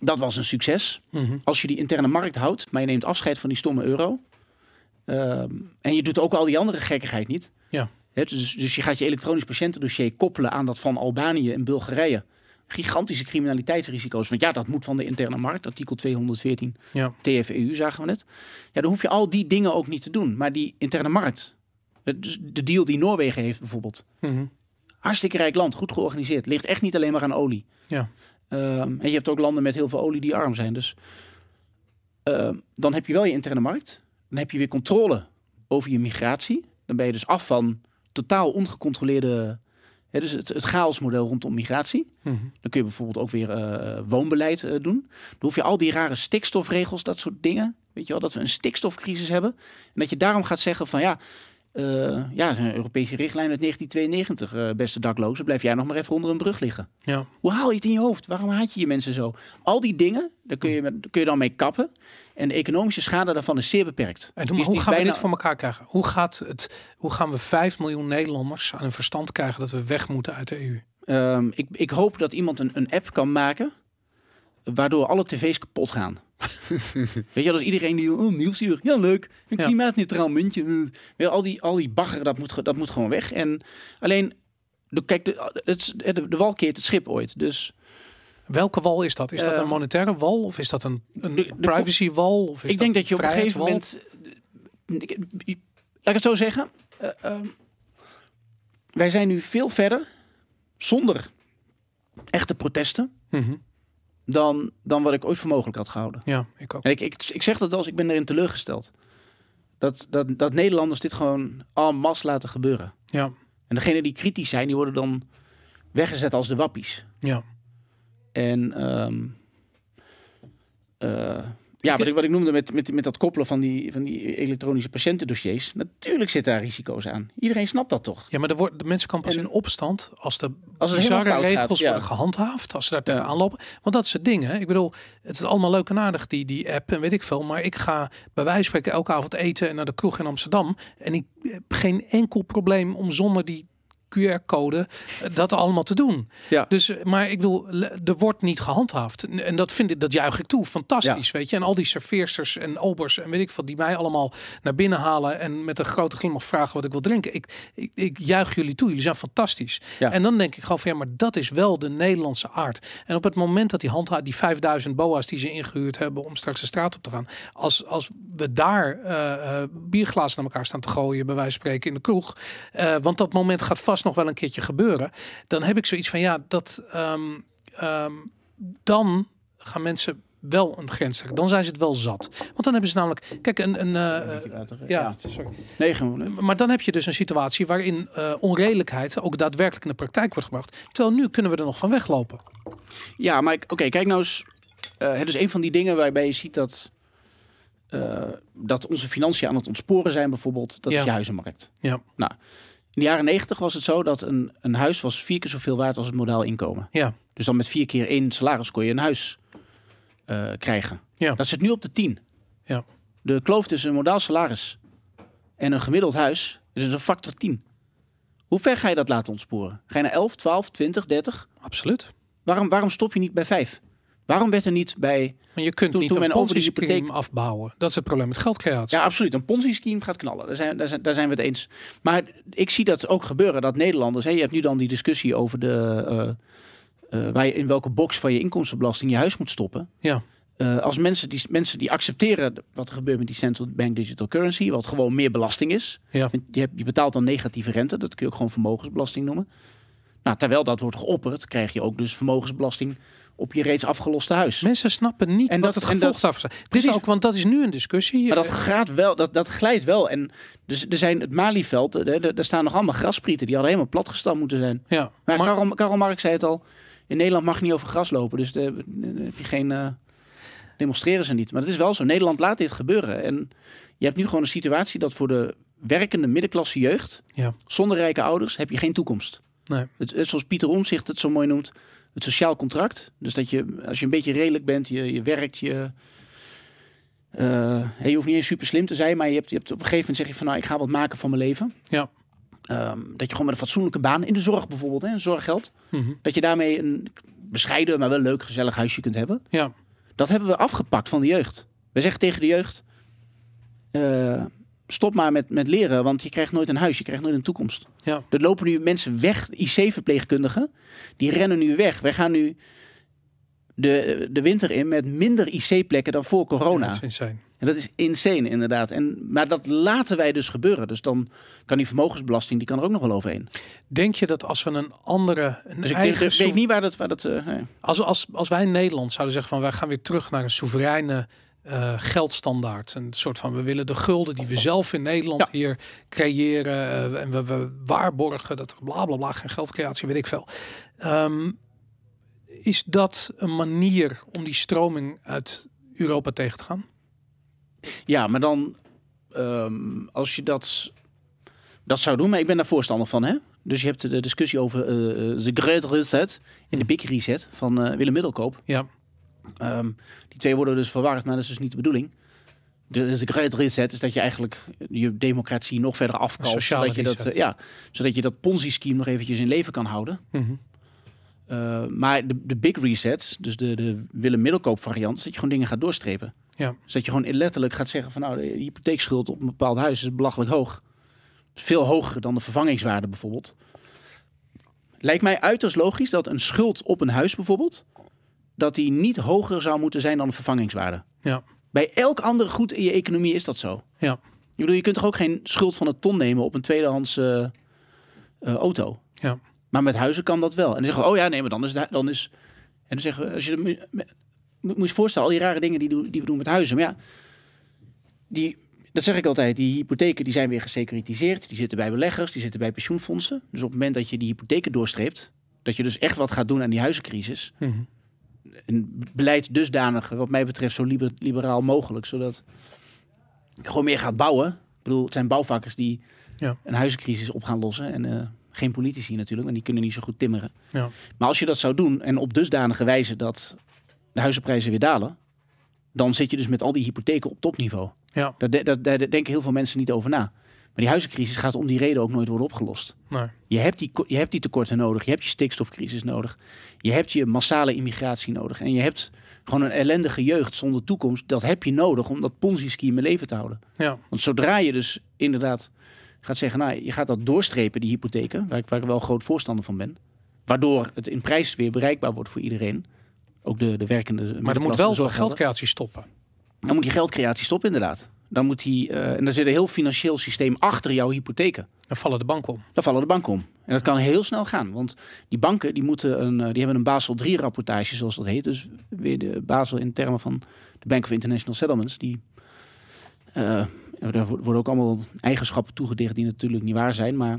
Dat was een succes. Mhm. Als je die interne markt houdt, maar je neemt afscheid van die stomme euro. ehm, en je doet ook al die andere gekkigheid niet. Ja. Hè, dus, dus je gaat je elektronisch patiëntendossier koppelen aan dat van Albanië en Bulgarije. Gigantische criminaliteitsrisico's. Want ja, dat moet van de interne markt. Artikel 214 Ja. TFEU zagen we net. Ja, dan hoef je al die dingen ook niet te doen. Maar die interne markt. Het- Dus de deal die Noorwegen heeft bijvoorbeeld. Mhm. Hartstikke rijk land, goed georganiseerd. Ligt echt niet alleen maar aan olie. Ja. Ehm, en je hebt ook landen met heel veel olie die arm zijn. Dus ehm, dan heb je wel je interne markt. Dan heb je weer controle over je migratie. Dan ben je dus af van totaal ongecontroleerde Hè, dus het, het chaosmodel rondom migratie. Mhm. Dan kun je bijvoorbeeld ook weer eh, woonbeleid eh, doen. Dan hoef je al die rare stikstofregels, dat soort dingen. Weet je wel, dat we een stikstofcrisis hebben. En dat je daarom gaat zeggen van ja, eh ja, het is een Europese richtlijn uit 1992, eh, beste daklozen, blijf jij nog maar even onder een brug liggen. Ja. Hoe haal je het in je hoofd? Waarom haat je je mensen zo? Al die dingen, daar kun je, met, kun je dan mee kappen. En de economische schade daarvan is zeer beperkt. En Die hoe, gaan we dit voor elkaar krijgen? Hoe, gaat het, hoe gaan we 5 miljoen Nederlanders aan hun verstand krijgen dat we weg moeten uit de EU? Ehm, ik, ik hoop dat iemand een, een app kan maken waardoor alle tv's kapot gaan. Weet je, dat iedereen die, oh hier, ja leuk, een Ja. klimaatneutraal muntje. eh. Weet je, al, die, al die bagger, dat moet, dat moet gewoon weg. En alleen, de, kijk, de, het, de, de wal keert het schip ooit. Dus Welke wal is dat? Is dat Eh, een monetaire wal of is dat een, een de- de- privacy wal? Of is ik denk dat je op een gegeven moment... ik- ik- Laat ik het zo zeggen. eh, ehm, wij zijn nu veel verder zonder echte protesten Mhm. Dan, dan wat ik ooit voor mogelijk had gehouden. Ja, ik ook. En ik, ik, ik zeg dat als ik ben erin teleurgesteld. Dat, dat, dat Nederlanders dit gewoon en masse laten gebeuren. Ja, En degenen die kritisch zijn, die worden dan weggezet als de wappies. ja. En ehm, eh, ja, wat ik, wat ik noemde met, met, met dat koppelen van die, van die elektronische patiëntendossiers. Natuurlijk zitten daar risico's aan. Iedereen snapt dat toch? Ja, maar er wordt, de mensen kan pas En- in opstand als de Als bizarre gaat, regels ja. worden gehandhaafd. Als ze daar Ja. tegenaan lopen. Want dat is het ding. Hè? Ik bedoel, het is allemaal leuk en aardig, die, die app en weet ik veel. Maar ik ga bij wijze van spreken elke avond eten en naar de kroeg in Amsterdam. En ik heb geen enkel probleem om zonder die QR-code eh, dat allemaal te doen. Ja. Dus, eh, maar ik bedoel, er wordt niet gehandhaafd. En- dat vind ik, dat juich ik toe. Fantastisch, weet je. En al die serveersters en obers en weet ik wat, die mij allemaal naar binnen halen en met een grote glimlach vragen wat ik wil drinken. Ik, ik, ik juich jullie toe. Jullie zijn fantastisch. Ja. En dan denk ik gewoon van ja, maar dat is wel de Nederlandse aard. En op het moment dat die handha die 5000 boa's die ze ingehuurd hebben om straks de straat op te gaan, als, als we daar eh, bierglazen naar elkaar staan te gooien, bij wijze van spreken in de kroeg, want dat moment gaat vast nog wel een keertje gebeuren, dan heb ik zoiets van ja, dat ehm, ehm, dan gaan mensen wel een grens trekken. Dan zijn ze het wel zat. Want dan hebben ze namelijk, kijk, een, een eh, ja, sorry. Nee, gewoon. Maar dan heb je dus een situatie waarin eh, onredelijkheid ook daadwerkelijk in de praktijk wordt gebracht. Terwijl nu kunnen we er nog van weglopen. Ja, maar ik- oké, kijk nou eens. eh, het is een van die dingen waarbij je ziet dat, dat onze financiën aan het ontsporen zijn, bijvoorbeeld. Dat Ja. is je huizenmarkt. Ja. Nou, in de jaren negentig was het zo dat een, een huis was vier keer zoveel waard als het modaal inkomen. Ja. Dus dan met vier keer één salaris kon je een huis eh, krijgen. Ja. Dat zit nu op de tien. Ja. De kloof tussen een modaal salaris en een gemiddeld huis is een factor 10. Hoe ver ga je dat laten ontsporen? Ga je naar 11, 12, 20, 30? Absoluut. Waarom, waarom stop je niet bij 5? Waarom werd er niet bij... Maar je kunt Toen- niet toen een ponzi-scheme hypotheek- afbouwen. Dat is het probleem met geldcreatie. Ja, absoluut. Een Ponzi-scheme gaat knallen. Daar zijn, daar, zijn, daar zijn we het eens. Maar ik zie dat ook gebeuren. Dat Nederlanders... Hè, je hebt nu dan die discussie over de... eh, waar je in welke box van je inkomstenbelasting je huis moet stoppen. Ja. Eh, als mensen die, mensen die accepteren wat er gebeurt met die central bank digital currency, wat gewoon meer belasting is. Ja. Je, hebt, je betaalt dan negatieve rente, dat kun je ook gewoon vermogensbelasting noemen. Nou, terwijl dat wordt geopperd, krijg je ook dus vermogensbelasting op je reeds afgeloste huis. Mensen snappen niet En wat dat- het gevolg daarvan is. Precies. ook, want dat is nu een discussie. Maar dat Eh, gaat wel, dat, dat glijdt wel. En dus er zijn het Malieveld, eh, er, daar staan nog allemaal grasprieten, die hadden helemaal platgestampt moeten zijn. ja. Maar, Maar- Karel, Karel Marx zei het al, in Nederland mag je niet over gras lopen, dus daar daar heb je geen, eh, demonstreren ze niet. Maar het is wel zo, Nederland laat dit gebeuren. En je hebt nu gewoon een situatie dat voor de werkende middenklasse jeugd, Ja. zonder rijke ouders, heb je geen toekomst. Nee. Het, het, zoals Pieter Omzicht het zo mooi noemt, het sociaal contract. Dus dat je, als je een beetje redelijk bent, je, je werkt, je... eh, je hoeft niet eens super slim te zijn, maar je hebt, je hebt op een gegeven moment zeg je van nou, ik ga wat maken van mijn leven. Ja. Ehm, dat je gewoon met een fatsoenlijke baan in de zorg bijvoorbeeld, hè, zorggeld, Mhm. dat je daarmee een bescheiden, maar wel leuk, gezellig huisje kunt hebben. ja. Dat hebben we afgepakt van de jeugd. We zeggen tegen de jeugd, eh, stop maar met, met leren, want je krijgt nooit een huis, je krijgt nooit een toekomst. Ja. Er lopen nu mensen weg, IC-verpleegkundigen, die rennen nu weg. Wij gaan nu de, de winter in met minder IC-plekken dan voor corona. Ja, dat is insane. En dat is insane inderdaad. En, maar dat laten wij dus gebeuren. Dus dan kan die vermogensbelasting, die kan er ook nog wel overheen. Denk je dat als we een andere, een Dus ik, eigen denk, ik weet niet waar dat... Waar dat eh, nee. Als, als, als wij in Nederland zouden zeggen van wij gaan weer terug naar een soevereine eh, geldstandaard. Een soort van, we willen de gulden die we zelf in Nederland Ja. hier creëren. eh, en we, we waarborgen dat er bla bla bla, geen geldcreatie, weet ik veel. Ehm, is dat een manier om die stroming uit Europa tegen te gaan? Ja, maar dan ehm, als je dat, dat zou doen, maar ik ben daar voorstander van, hè? Dus je hebt de discussie over eh, eh, de Great Reset en de Big Reset van Willem Middelkoop. Ja, Ehm, die twee worden dus verwaard, maar dat is dus niet de bedoeling. Dus de Great Reset is dat je eigenlijk je democratie nog verder sociale Zodat je, dat, eh, ja, zodat je dat Ponzi-scheme nog eventjes in leven kan houden. Mhm. Uh, maar de, de big reset, dus de, de Willem Middelkoop variant, is dat je gewoon dingen gaat doorstrepen. Ja. Dus dat je gewoon letterlijk gaat zeggen van nou, de hypotheekschuld op een bepaald huis is belachelijk hoog. Is veel hoger dan de vervangingswaarde bijvoorbeeld. Lijkt mij uiterst logisch dat een schuld op een huis bijvoorbeeld, dat die niet hoger zou moeten zijn dan de vervangingswaarde. Ja. Bij elk ander goed in je economie is dat zo. Ja. Ik bedoel, je kunt toch ook geen schuld van een ton nemen op een tweedehands eh, auto. Ja. Maar met huizen kan dat wel. En dan zeggen we, oh ja, nee, maar dan is... Dan is en dan zeggen we, als je, moet, moet je je voorstellen, al die rare dingen die, die we doen met huizen. Maar ja, die, dat zeg ik altijd, die hypotheken die zijn weer gesecuritiseerd. Die zitten bij beleggers, die zitten bij pensioenfondsen. Dus op het moment dat je die hypotheken doorstreept, dat je dus echt wat gaat doen aan die huizencrisis. Mhm. Een beleid dusdanig, wat mij betreft, zo liber- liberaal mogelijk. Zodat je gewoon meer gaat bouwen. Ik bedoel, het zijn bouwvakkers die Ja. een huizencrisis op gaan lossen. En eh, geen politici natuurlijk, want die kunnen niet zo goed timmeren. Ja. Maar als je dat zou doen en op dusdanige wijze dat de huizenprijzen weer dalen, dan zit je dus met al die hypotheken op topniveau. Ja. Daar, de- daar, daar denken heel veel mensen niet over na. Maar die huizencrisis gaat om die reden ook nooit worden opgelost. Nee. Je hebt, die, je hebt die tekorten nodig. Je hebt je stikstofcrisis nodig. Je hebt je massale immigratie nodig. En je hebt gewoon een ellendige jeugd zonder toekomst. Dat heb je nodig om dat Ponzi-scheme in leven te houden. Ja. Want zodra je dus inderdaad gaat zeggen, nou, je gaat dat doorstrepen, die hypotheken, waar ik, waar ik wel groot voorstander van ben. Waardoor het in prijs weer bereikbaar wordt voor iedereen. Ook de, de werkende. Maar er moet wel geldcreatie stoppen. Dan moet je geldcreatie stoppen, inderdaad. Dan moet die, eh, en daar zit een heel financieel systeem achter jouw hypotheken. Dan vallen de banken om. Dan vallen de banken om. En dat kan heel snel gaan. Want die banken die moeten een, eh, die hebben een Basel 3 rapportage, zoals dat heet. Dus weer de Basel in termen van de Bank of International Settlements. Die, eh, er wo- worden ook allemaal eigenschappen toegedicht die natuurlijk niet waar zijn. Maar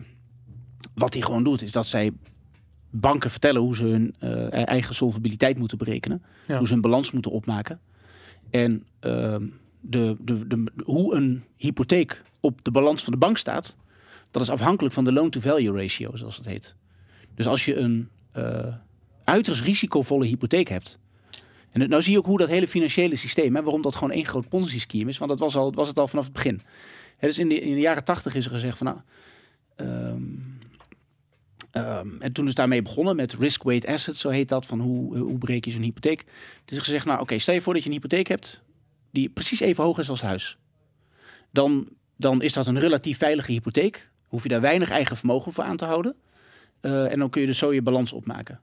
wat die gewoon doet, is dat zij banken vertellen hoe ze hun eh, eigen solvabiliteit moeten berekenen. Ja. Hoe ze hun balans moeten opmaken. En ehm, de, de, de, hoe een hypotheek op de balans van de bank staat, dat is afhankelijk van de loan-to-value ratio, zoals het heet. Dus als je een eh, uiterst risicovolle hypotheek hebt. En nou zie je ook hoe dat hele financiële systeem, hè, waarom dat gewoon één groot Ponzi-scheme is. Want dat was, al, was het al vanaf het begin. Dus in de, in de jaren tachtig is er gezegd van nou. ehm, ehm, en toen is daarmee begonnen met risk-weight assets, zo heet dat. Van hoe, hoe breek je zo'n hypotheek. Het is gezegd, nou oké, stel je voor dat je een hypotheek hebt die precies even hoog is als huis. Dan, dan is dat een relatief veilige hypotheek. Hoef je daar weinig eigen vermogen voor aan te houden. Eh, en dan kun je dus zo je balans opmaken.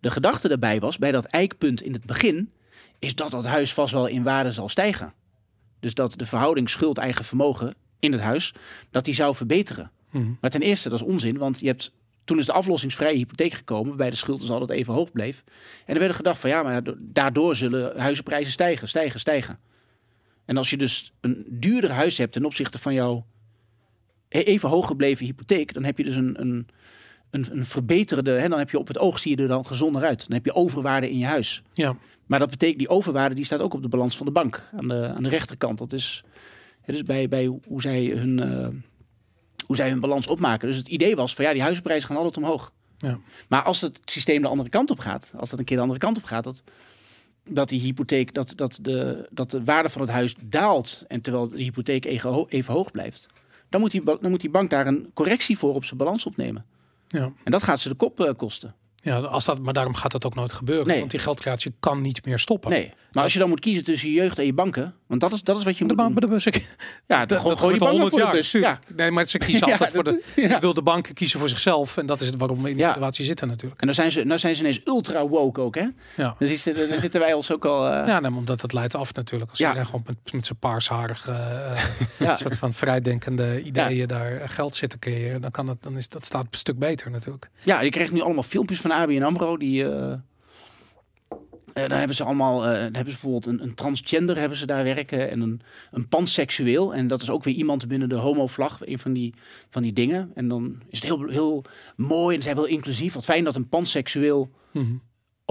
De gedachte daarbij was, bij dat eikpunt in het begin, is dat dat huis vast wel in waarde zal stijgen. Dus dat de verhouding schuld-eigen vermogen in het huis, dat die zou verbeteren. Mhm. Maar ten eerste, dat is onzin, want je hebt, toen is de aflossingsvrije hypotheek gekomen, waarbij de schuld dus altijd even hoog bleef. En er werd er gedacht van ja, maar daardoor zullen huizenprijzen stijgen, stijgen, stijgen. En als je dus een duurder huis hebt ten opzichte van jouw e- even hoog gebleven hypotheek, dan heb je dus een, een, een, een verbeterde, hè, dan heb je op het oog zie je er dan gezonder uit. Dan heb je overwaarde in je huis. Ja. Maar dat betekent, die overwaarde die staat ook op de balans van de bank, aan de, aan de rechterkant. Dat is, het is bij, bij hoe, zij hun, eh, hoe zij hun balans opmaken. Dus het idee was van ja, die huizenprijzen gaan altijd omhoog. Ja. Maar als het systeem de andere kant op gaat, als dat een keer de andere kant op gaat, dat, dat die hypotheek, dat, dat, de, dat de waarde van het huis daalt en terwijl de hypotheek even, ho- even hoog blijft, dan moet, die, dan moet die bank daar een correctie voor op zijn balans opnemen. Ja. En dat gaat ze de kop eh, kosten. Ja, als dat, maar daarom gaat dat ook nooit gebeuren. Nee. Want die geldcreatie kan niet meer stoppen. Nee, maar als je dan moet kiezen tussen je jeugd en je banken, want dat is, dat is wat je De moet de bus, Ja, dat, dat gooi je al bank 100 voor de jaar. Ja. Nee, maar ze kiezen Ja, altijd voor de... dat- ja. Ik bedoel, de banken kiezen voor zichzelf. En dat is waarom we in die situatie zitten natuurlijk. En dan zijn ze, nou zijn ze ineens ultra woke ook, hè? Ja. Dan zitten, dan zitten wij ons ook al... eh, Ja, nee, omdat het leidt af natuurlijk. Als iedereen gewoon met, met zijn paarsharige ja. soort van vrijdenkende ideeën daar eh, geld zit te creëren, dan kan het, dan is dat staat een stuk beter natuurlijk. Ja, je krijgt nu allemaal filmpjes van ABN AMRO die... eh, Eh, dan hebben ze allemaal, eh, dan hebben ze bijvoorbeeld een, een transgender hebben ze daar werken en een, een panseksueel. En dat is ook weer iemand binnen de homo-vlag, een van die, van die dingen. En dan is het heel, heel mooi en zijn wel inclusief. Wat fijn dat een panseksueel Mhm.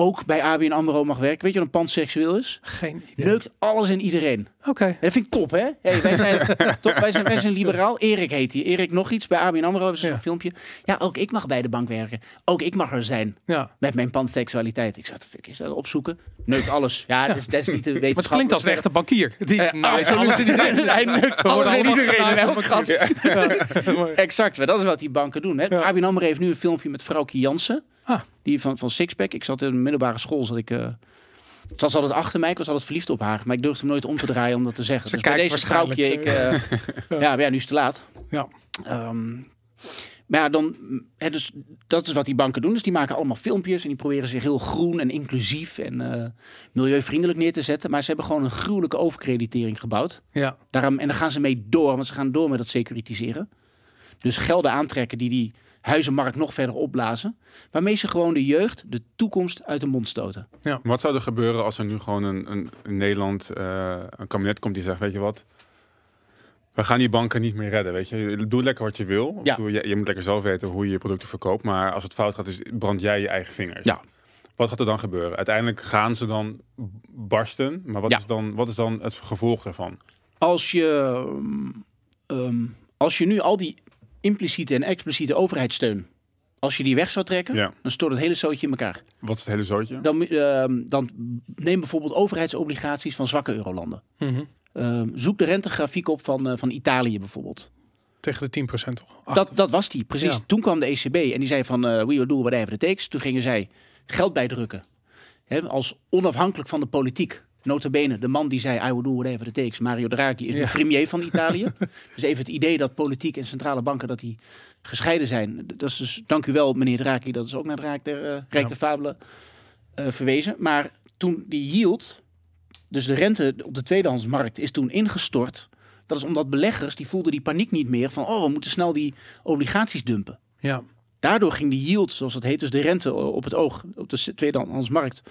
Ook bij ABN AMRO mag werken. Weet je wat een panseksueel is? Geen idee. Neukt alles en iedereen. Oké. En dat vind ik top, hè? Hey, wij, zijn, top, wij, zijn, wij zijn liberaal. Erik heet hij. Erik nog iets bij ABN AMRO. hebben ze Ja. zo'n filmpje. Ja, ook ik mag bij de bank werken. Ook ik mag er zijn Ja. met mijn panseksualiteit. Ik zeg, fuck is dat opzoeken? Neukt alles. Ja, dat is, dat is niet de Maar het klinkt als een echte bankier. Die Eh, nou, absoluut. alles in iedereen. Hij neukt alles en iedereen. Exact, dat is wat die banken doen. Hè? ABN AMRO heeft nu een filmpje met vrouwtje Jansen. Die van, van Sixpack. Ik zat in de middelbare school. Zat ik, eh het zat altijd achter mij. Ik was altijd verliefd op haar. Maar ik durfde hem nooit om te draaien om dat te zeggen. Ze dus bij deze vrouwtje, ik, eh, ja, maar ja, nu is het te laat. Ja. Ehm, maar ja, dan, hè, dus, dat is wat die banken doen. Dus die maken allemaal filmpjes en die proberen zich heel groen en inclusief en eh, milieuvriendelijk neer te zetten. Maar ze hebben gewoon een gruwelijke overkreditering gebouwd. Ja. Daarom, en daar gaan ze mee door, want ze gaan door met dat securitiseren. Dus gelden aantrekken die die huizenmarkt nog verder opblazen. Waarmee ze gewoon de jeugd de toekomst uit de mond stoten. Wat zou er gebeuren als er nu gewoon een, een, in Nederland eh, een kabinet komt die zegt, weet je wat, we gaan die banken niet meer redden, weet je. Doe lekker wat je wil. Ja. Doe, je, je moet lekker zelf weten hoe je je producten verkoopt, maar als het fout gaat, dus brand jij je eigen vingers. Ja. Wat gaat er dan gebeuren? Uiteindelijk gaan ze dan barsten, maar wat, Ja. is, dan, wat is dan het gevolg daarvan? Als je, ehm, ehm, als je nu al die impliciete en expliciete overheidssteun, als je die weg zou trekken, Ja. dan stort het hele zootje in elkaar. Wat is het hele zootje? Dan, ehm, dan neem bijvoorbeeld overheidsobligaties van zwakke eurolanden. Mhm. Ehm, zoek de rentegrafiek op van, eh, van Italië bijvoorbeeld. Tegen de 10% toch? Dat, dat was die, precies. Ja. Toen kwam de ECB en die zei van, eh we will do whatever it takes. Toen gingen zij geld bijdrukken. Hè, als onafhankelijk van de politiek. Notabene, de man die zei, I will do whatever it takes. Mario Draghi is Ja. de premier van Italië. dus even het idee dat politiek en centrale banken dat die gescheiden zijn. Dat is dus, dank u wel meneer Draghi, dat is ook naar Rijk der, eh, Rijk Ja. der Fabelen eh, verwezen. Maar toen die yield, dus de rente op de tweedehandsmarkt, is toen ingestort. Dat is omdat beleggers, die voelden die paniek niet meer van, oh, we moeten snel die obligaties dumpen. Ja. Daardoor ging de yield, zoals dat heet, dus de rente op het oog, op de tweedehandsmarkt,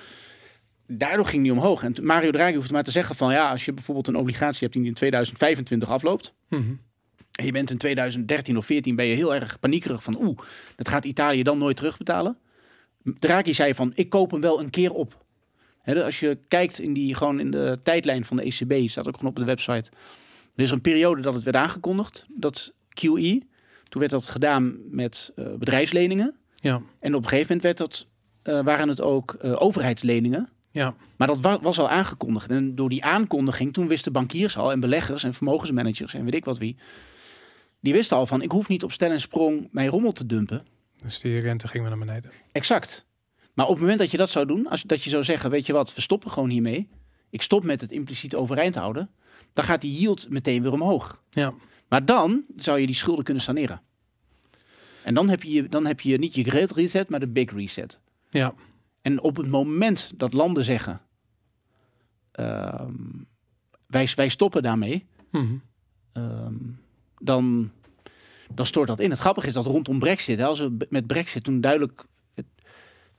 daardoor ging die omhoog. En Mario Draghi hoeft maar te zeggen van, ja, als je bijvoorbeeld een obligatie hebt die in 2025 afloopt, Mhm. en je bent in 2013 of 14 ben je heel erg paniekerig van, oeh, dat gaat Italië dan nooit terugbetalen. Draghi zei van, ik koop hem wel een keer op. Als je kijkt in, die, gewoon in de tijdlijn van de ECB, staat ook gewoon op de website. Er is een periode dat het werd aangekondigd, dat QE. Toen werd dat gedaan met eh, bedrijfsleningen. Ja. En op een gegeven moment werd dat, eh, waren het ook eh, overheidsleningen. Ja. Maar dat wa- was al aangekondigd. En door die aankondiging, toen wisten bankiers al en beleggers en vermogensmanagers en weet ik wat wie. Die wisten al van, ik hoef niet op stel en sprong mijn rommel te dumpen. Dus die rente ging weer naar beneden. Exact. Maar op het moment dat je dat zou doen, als, dat je zou zeggen, weet je wat, we stoppen gewoon hiermee. Ik stop met het impliciet overeind houden. Dan gaat die yield meteen weer omhoog. Ja. Maar dan zou je die schulden kunnen saneren. En dan heb je, dan heb je niet je great reset, maar de big reset. Ja. En op het moment dat landen zeggen, ehm, wij, wij stoppen daarmee, Mhm. ehm, dan, dan stort dat in. Het grappige is dat rondom Brexit, hè, als we met Brexit toen duidelijk, het,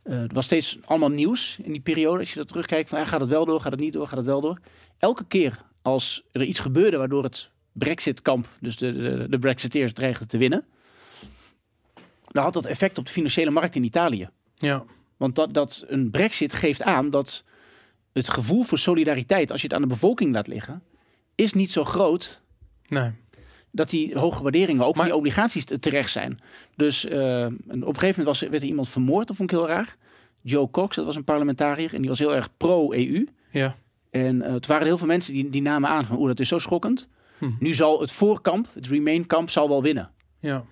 eh, er was steeds allemaal nieuws in die periode, als je dat terugkijkt, van gaat het wel door, gaat het niet door, gaat het wel door. Elke keer als er iets gebeurde waardoor het Brexit-kamp, dus de, de, de Brexiteers dreigden te winnen, dan had dat effect op de financiële markt in Italië. Ja. Want dat, dat een brexit geeft aan dat het gevoel voor solidariteit, als je het aan de bevolking laat liggen, is niet zo groot Nee. dat die hoge waarderingen ook van die obligaties te- terecht zijn. Dus eh, op een gegeven moment was, werd er iemand vermoord, dat vond ik heel raar. Joe Cox, dat was een parlementariër en die was heel erg pro-EU. Ja. En eh het waren heel veel mensen die, die namen aan van, oeh, dat is zo schokkend. Hm. Nu zal het voorkamp, het Remain-kamp, zal wel winnen. Ja.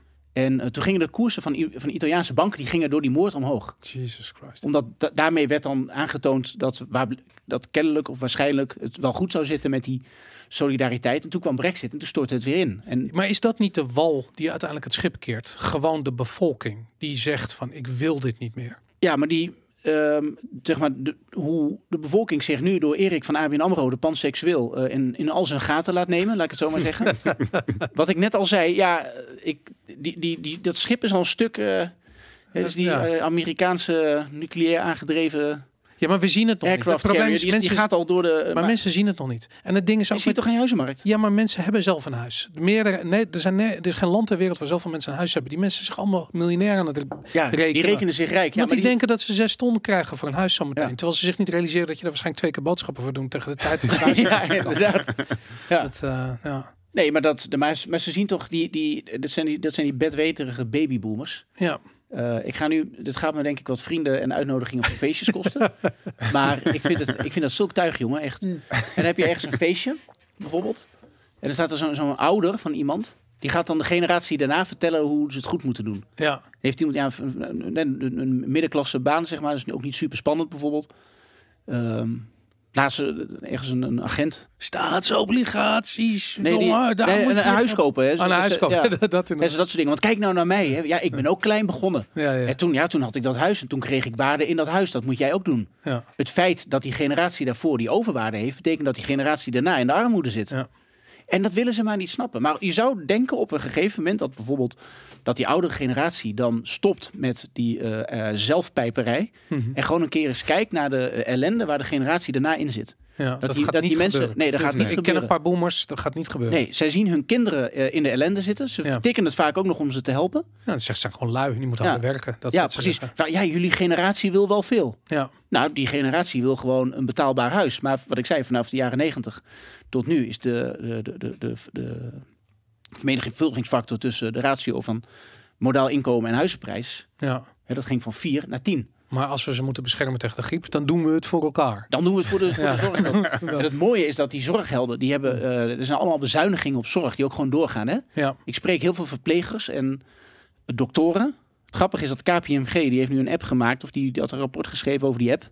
En eh, toen gingen de koersen van, I- van Italiaanse banken, die gingen door die moord omhoog. Jesus Christ. Omdat da- daarmee werd dan aangetoond dat, waar, dat kennelijk of waarschijnlijk het wel goed zou zitten met die solidariteit. En toen kwam Brexit en toen stortte het weer in. En Maar is dat niet de wal die uiteindelijk het schip keert? Gewoon de bevolking die zegt van ik wil dit niet meer. ja, maar die, ehm, zeg maar, de, hoe de bevolking zich nu door Erik van ABN AMRO, de panseksueel, eh in, in al zijn gaten laat nemen, laat ik het zo maar zeggen. Wat ik net al zei, ja, ik, die, die, die, dat schip is al een stuk, eh, dus die Ja. eh, Amerikaanse nucleair aangedreven Ja, maar we zien het nog niet. Het aircraft probleem carrier, is, die, mensen, die gaat al door de... maar, mensen zien het nog niet. En het ding is je ook ziet met, toch geen huizenmarkt? Ja, maar mensen hebben zelf een huis. Meerdere, nee, er, zijn, nee, er is geen land ter wereld waar zoveel mensen een huis hebben. Die mensen zijn zich allemaal miljonair aan het Ja, die rekenen. rekenen zich rijk. Ja, Want maar die, denken dat ze zes ton krijgen voor een huis zometeen. Ja. Terwijl ze zich niet realiseren dat je er waarschijnlijk twee keer boodschappen voor doen tegen de tijd dat je ja, hebt. inderdaad. Ja. Dat, eh, ja. Nee, maar, dat, de, maar, maar ze zien toch, die, die, dat, zijn die, dat zijn die bedweterige babyboomers. ja. Eh, ik ga nu, dit gaat me denk ik wat vrienden en uitnodigingen voor feestjes kosten. maar ik vind, het, ik vind dat zulk tuig, jongen, echt. En dan heb je ergens een feestje, bijvoorbeeld. En dan staat er zo'n zo'n ouder van iemand. Die gaat dan de generatie daarna vertellen hoe ze het goed moeten doen. ja. Heeft iemand ja, een, een, een, een middenklasse baan, zeg maar. Dat is ook niet super spannend, bijvoorbeeld. Ehm laatst eh, ergens een, een agent. Staatsobligaties. Nee, die, jongen, daar nee, moet een, je- een huis kopen. Hè. Ah, een Dus, huis eh, kopen. Ja. dat Ja, zo dat soort dingen. Want kijk nou naar mij. Hè. Ja, ik ben ook klein begonnen. Ja, ja, En toen, ja, toen had ik dat huis en toen kreeg ik waarde in dat huis. Dat moet jij ook doen. ja. Het feit dat die generatie daarvoor die overwaarde heeft, betekent dat die generatie daarna in de armoede zit. Ja. En dat willen ze maar niet snappen. Maar je zou denken op een gegeven moment dat bijvoorbeeld dat die oudere generatie dan stopt met die eh, eh, zelfpijperij. Mhm. En gewoon een keer eens kijkt naar de eh, ellende waar de generatie daarna in zit. Ja. Dat, die- gaat dat niet die mensen- gebeuren. nee, dat gaat niet Ik ken een paar boomers, dat gaat niet gebeuren. Nee, zij zien hun kinderen eh, in de ellende zitten. Ze Ja. tikken het vaak ook nog om ze te helpen. Ja, dat zegt ze gewoon lui, die moeten Ja. harder werken. Dat ja, precies. ja, jullie generatie wil wel veel. Ja. Nou, die generatie wil gewoon een betaalbaar huis. Maar wat ik zei, vanaf de jaren negentig tot nu is de, de, de, de, de, de vermenigvuldigingsfactor tussen de ratio van modaal inkomen en huizenprijs. ja. Hè, dat ging van 4 naar 10. Maar als we ze moeten beschermen tegen de griep, dan doen we het voor elkaar. Dan doen we het voor de, voor Ja. de zorggelden. En het mooie is dat die zorghelden, die hebben, eh, er zijn allemaal bezuinigingen op zorg die ook gewoon doorgaan. Hè? Ja. Ik spreek heel veel verplegers en doktoren. Het grappige is dat KPMG, die heeft nu een app gemaakt, of die, die had een rapport geschreven over die app,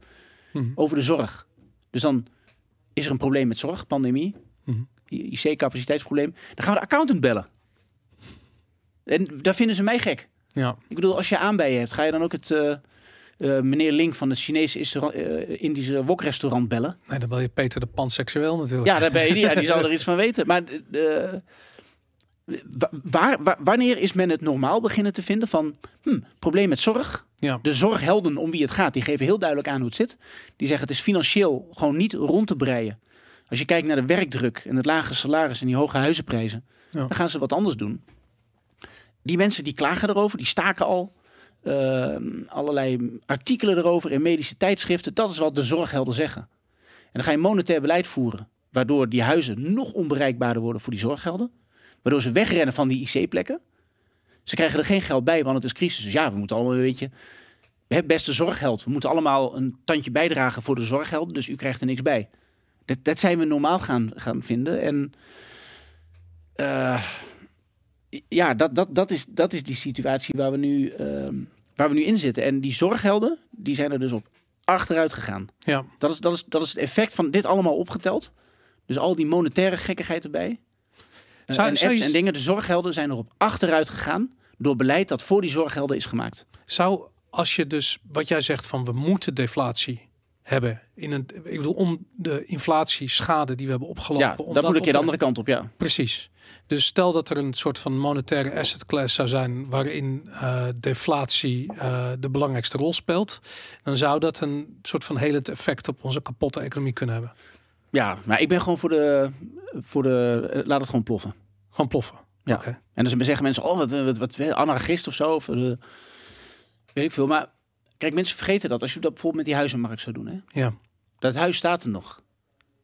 Mhm. over de zorg. Dus dan is er een probleem met zorg, pandemie, Mhm. IC-capaciteitsprobleem. Dan gaan we de accountant bellen. En daar vinden ze mij gek. Ja. Ik bedoel, als je aan bij je hebt, ga je dan ook het eh, eh, meneer Link van het Chinese restaurant- eh, Indische wokrestaurant bellen? Nee, dan bel je Peter de Panseksueel natuurlijk. Ja, daar ben je niet. Ja, die zou er iets van weten. Maar eh, wa- waar, wa- wanneer is men het normaal beginnen te vinden van hm, probleem met zorg? Ja. De zorghelden om wie het gaat, die geven heel duidelijk aan hoe het zit. Die zeggen het is financieel gewoon niet rond te breien. Als je kijkt naar de werkdruk en het lage salaris en die hoge huizenprijzen, Ja. dan gaan ze wat anders doen. Die mensen die klagen erover, die staken al. Ehm, allerlei artikelen erover in medische tijdschriften. Dat is wat de zorghelden zeggen. En dan ga je monetair beleid voeren, waardoor die huizen nog onbereikbaarder worden voor die zorghelden. Waardoor ze wegrennen van die IC-plekken. Ze krijgen er geen geld bij, want het is crisis. Dus ja, we moeten allemaal, weet je, het beste zorggeld. We moeten allemaal een tandje bijdragen voor de zorghelden, dus u krijgt er niks bij. Dat, dat zijn we normaal gaan, gaan vinden. En eh, ja, dat, dat, dat, is, dat is die situatie waar we, nu, ehm, waar we nu in zitten. En die zorghelden, die zijn er dus op achteruit gegaan. Ja. Dat is, dat, is, dat is het effect van dit allemaal opgeteld. Dus al die monetaire gekkigheid erbij. Eh, Zou- en zou apps je- en dingen, de zorghelden zijn erop achteruit gegaan door beleid dat voor die zorghelden is gemaakt. Zou, als je dus, wat jij zegt van we moeten deflatie hebben, in een, ik bedoel, om de inflatieschade die we hebben opgelopen. Ja, om dat moet ik je de andere kant op, ja. Precies. Dus stel dat er een soort van monetaire asset class zou zijn waarin eh, deflatie eh, de belangrijkste rol speelt, dan zou dat een soort van helend effect op onze kapotte economie kunnen hebben. Ja, maar ik ben gewoon voor de, voor de eh, laat het gewoon ploffen. Gewoon ploffen. Ja. En dan zeggen mensen, oh, wat, wat, wat, anarchist of zo. Of, weet ik veel. Maar kijk, mensen vergeten dat als je dat bijvoorbeeld met die huizenmarkt zou doen. Hè? Ja. Dat huis staat er nog.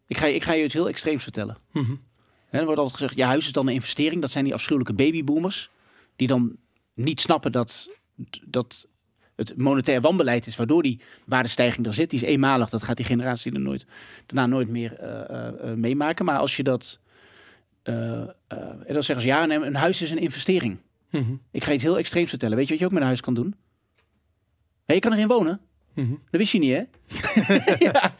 Ik ga, je- ik ga je iets heel extreems vertellen. Mhm. Er wordt altijd gezegd, je huis is dan een investering. Dat zijn die afschuwelijke babyboomers. Die dan niet snappen dat, dat het monetair wanbeleid is. Waardoor die waardestijging er zit. Die is eenmalig. Dat gaat die generatie er nooit, daarna nooit meer eh, eh, eh, meemaken. Maar als je dat... en dan zeggen ze, ja, een huis is een investering. Mhm. Ik ga je iets heel extreems vertellen. Weet je wat je ook met een huis kan doen? Je kan erin wonen. Mhm. Dat wist je niet, hè? ja.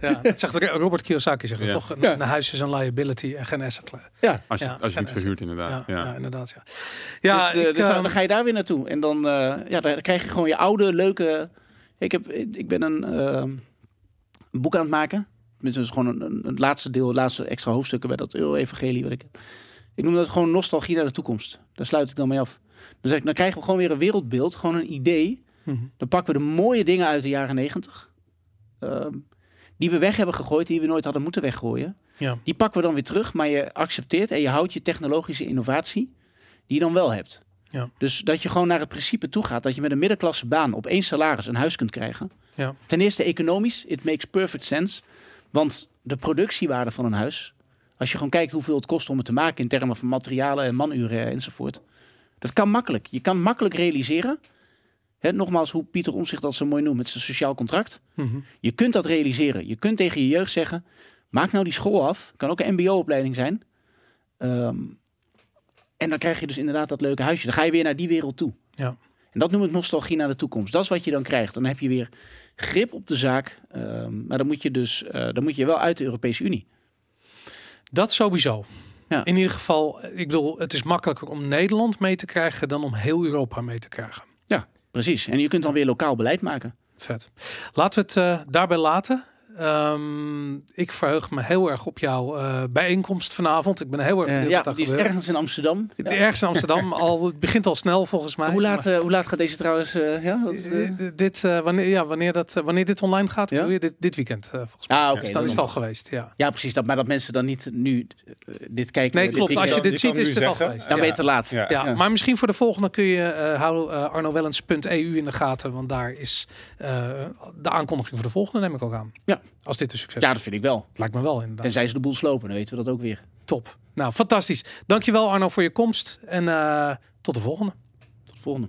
Ja, dat zegt Robert Kiyosaki zegt Ja. toch? Een, Ja. een huis is een liability en geen asset. ja. Als je, Ja, als je niet verhuurt Ja, inderdaad. ja. Ja. inderdaad. Ja, ja dus, de- ik, dus dan, ehm, dan ga je daar weer naartoe. En dan, eh, ja, dan krijg je gewoon je oude, leuke... Ik, heb, ik ben een, ehm, een boek aan het maken. Tenminste, dat is gewoon een, een, het laatste deel, het laatste extra hoofdstukken bij dat Euro-evangelie. Wat ik, heb. ik noem dat gewoon nostalgie naar de toekomst. Daar sluit ik dan mee af. Dan, zeg ik, dan krijgen we gewoon weer een wereldbeeld, gewoon een idee. Mhm. Dan pakken we de mooie dingen uit de jaren negentig. ehm, die we weg hebben gegooid, die we nooit hadden moeten weggooien. Ja. Die pakken we dan weer terug, maar je accepteert en je houdt je technologische innovatie die je dan wel hebt. Ja. Dus dat je gewoon naar het principe toe gaat dat je met een middenklasse baan op één salaris een huis kunt krijgen. Ja. Ten eerste economisch, it makes perfect sense. Want de productiewaarde van een huis, als je gewoon kijkt hoeveel het kost om het te maken in termen van materialen en manuren enzovoort. Dat kan makkelijk. Je kan makkelijk realiseren. Nogmaals, hoe Pieter Omzicht dat zo mooi noemt met zijn sociaal contract. Mhm. Je kunt dat realiseren. Je kunt tegen je jeugd zeggen: maak nou die school af. Kan ook een MBO-opleiding zijn. Ehm, en dan krijg je dus inderdaad dat leuke huisje. Dan ga je weer naar die wereld toe. Ja. En dat noem ik nostalgie naar de toekomst. Dat is wat je dan krijgt. Dan heb je weer grip op de zaak. Ehm, maar dan moet je dus eh, dan moet je wel uit de Europese Unie. Dat sowieso. Ja. In ieder geval, ik bedoel, het is makkelijker om Nederland mee te krijgen dan om heel Europa mee te krijgen. Precies. En je kunt dan weer lokaal beleid maken. Vet. Laten we het eh, daarbij laten. Ehm, ik verheug me heel erg op jouw eh, bijeenkomst vanavond. Ik ben heel erg benieuwd ja, wat die is gebeurt. ergens in Amsterdam. Ja. ergste in Amsterdam. al, het begint al snel volgens mij. Hoe, laat, Maar, eh, hoe laat gaat deze trouwens? eh, ja, wat, dit, eh, wanneer, ja, wanneer, dat, wanneer dit online gaat, Ja? je? Dit, dit weekend eh, volgens mij. Ah, oké. dus dat dan is het al geweest, ja. Ja, precies. Dat, maar dat mensen dan niet nu dit kijken. Nee, klopt. Als je dit ziet, is het al geweest. Dan ben je te laat. Ja. Maar misschien voor de volgende kun je eh hou arnowellens.eu in de gaten, want daar is eh, de aankondiging voor de volgende, neem ik ook aan. Ja. Als dit een succes Ja, dat vind ik wel. Lijkt me wel inderdaad. Tenzij ze de boel slopen, dan weten we dat ook weer. Top. Nou, fantastisch. Dankjewel Arno voor je komst en eh, tot de volgende. Tot de volgende.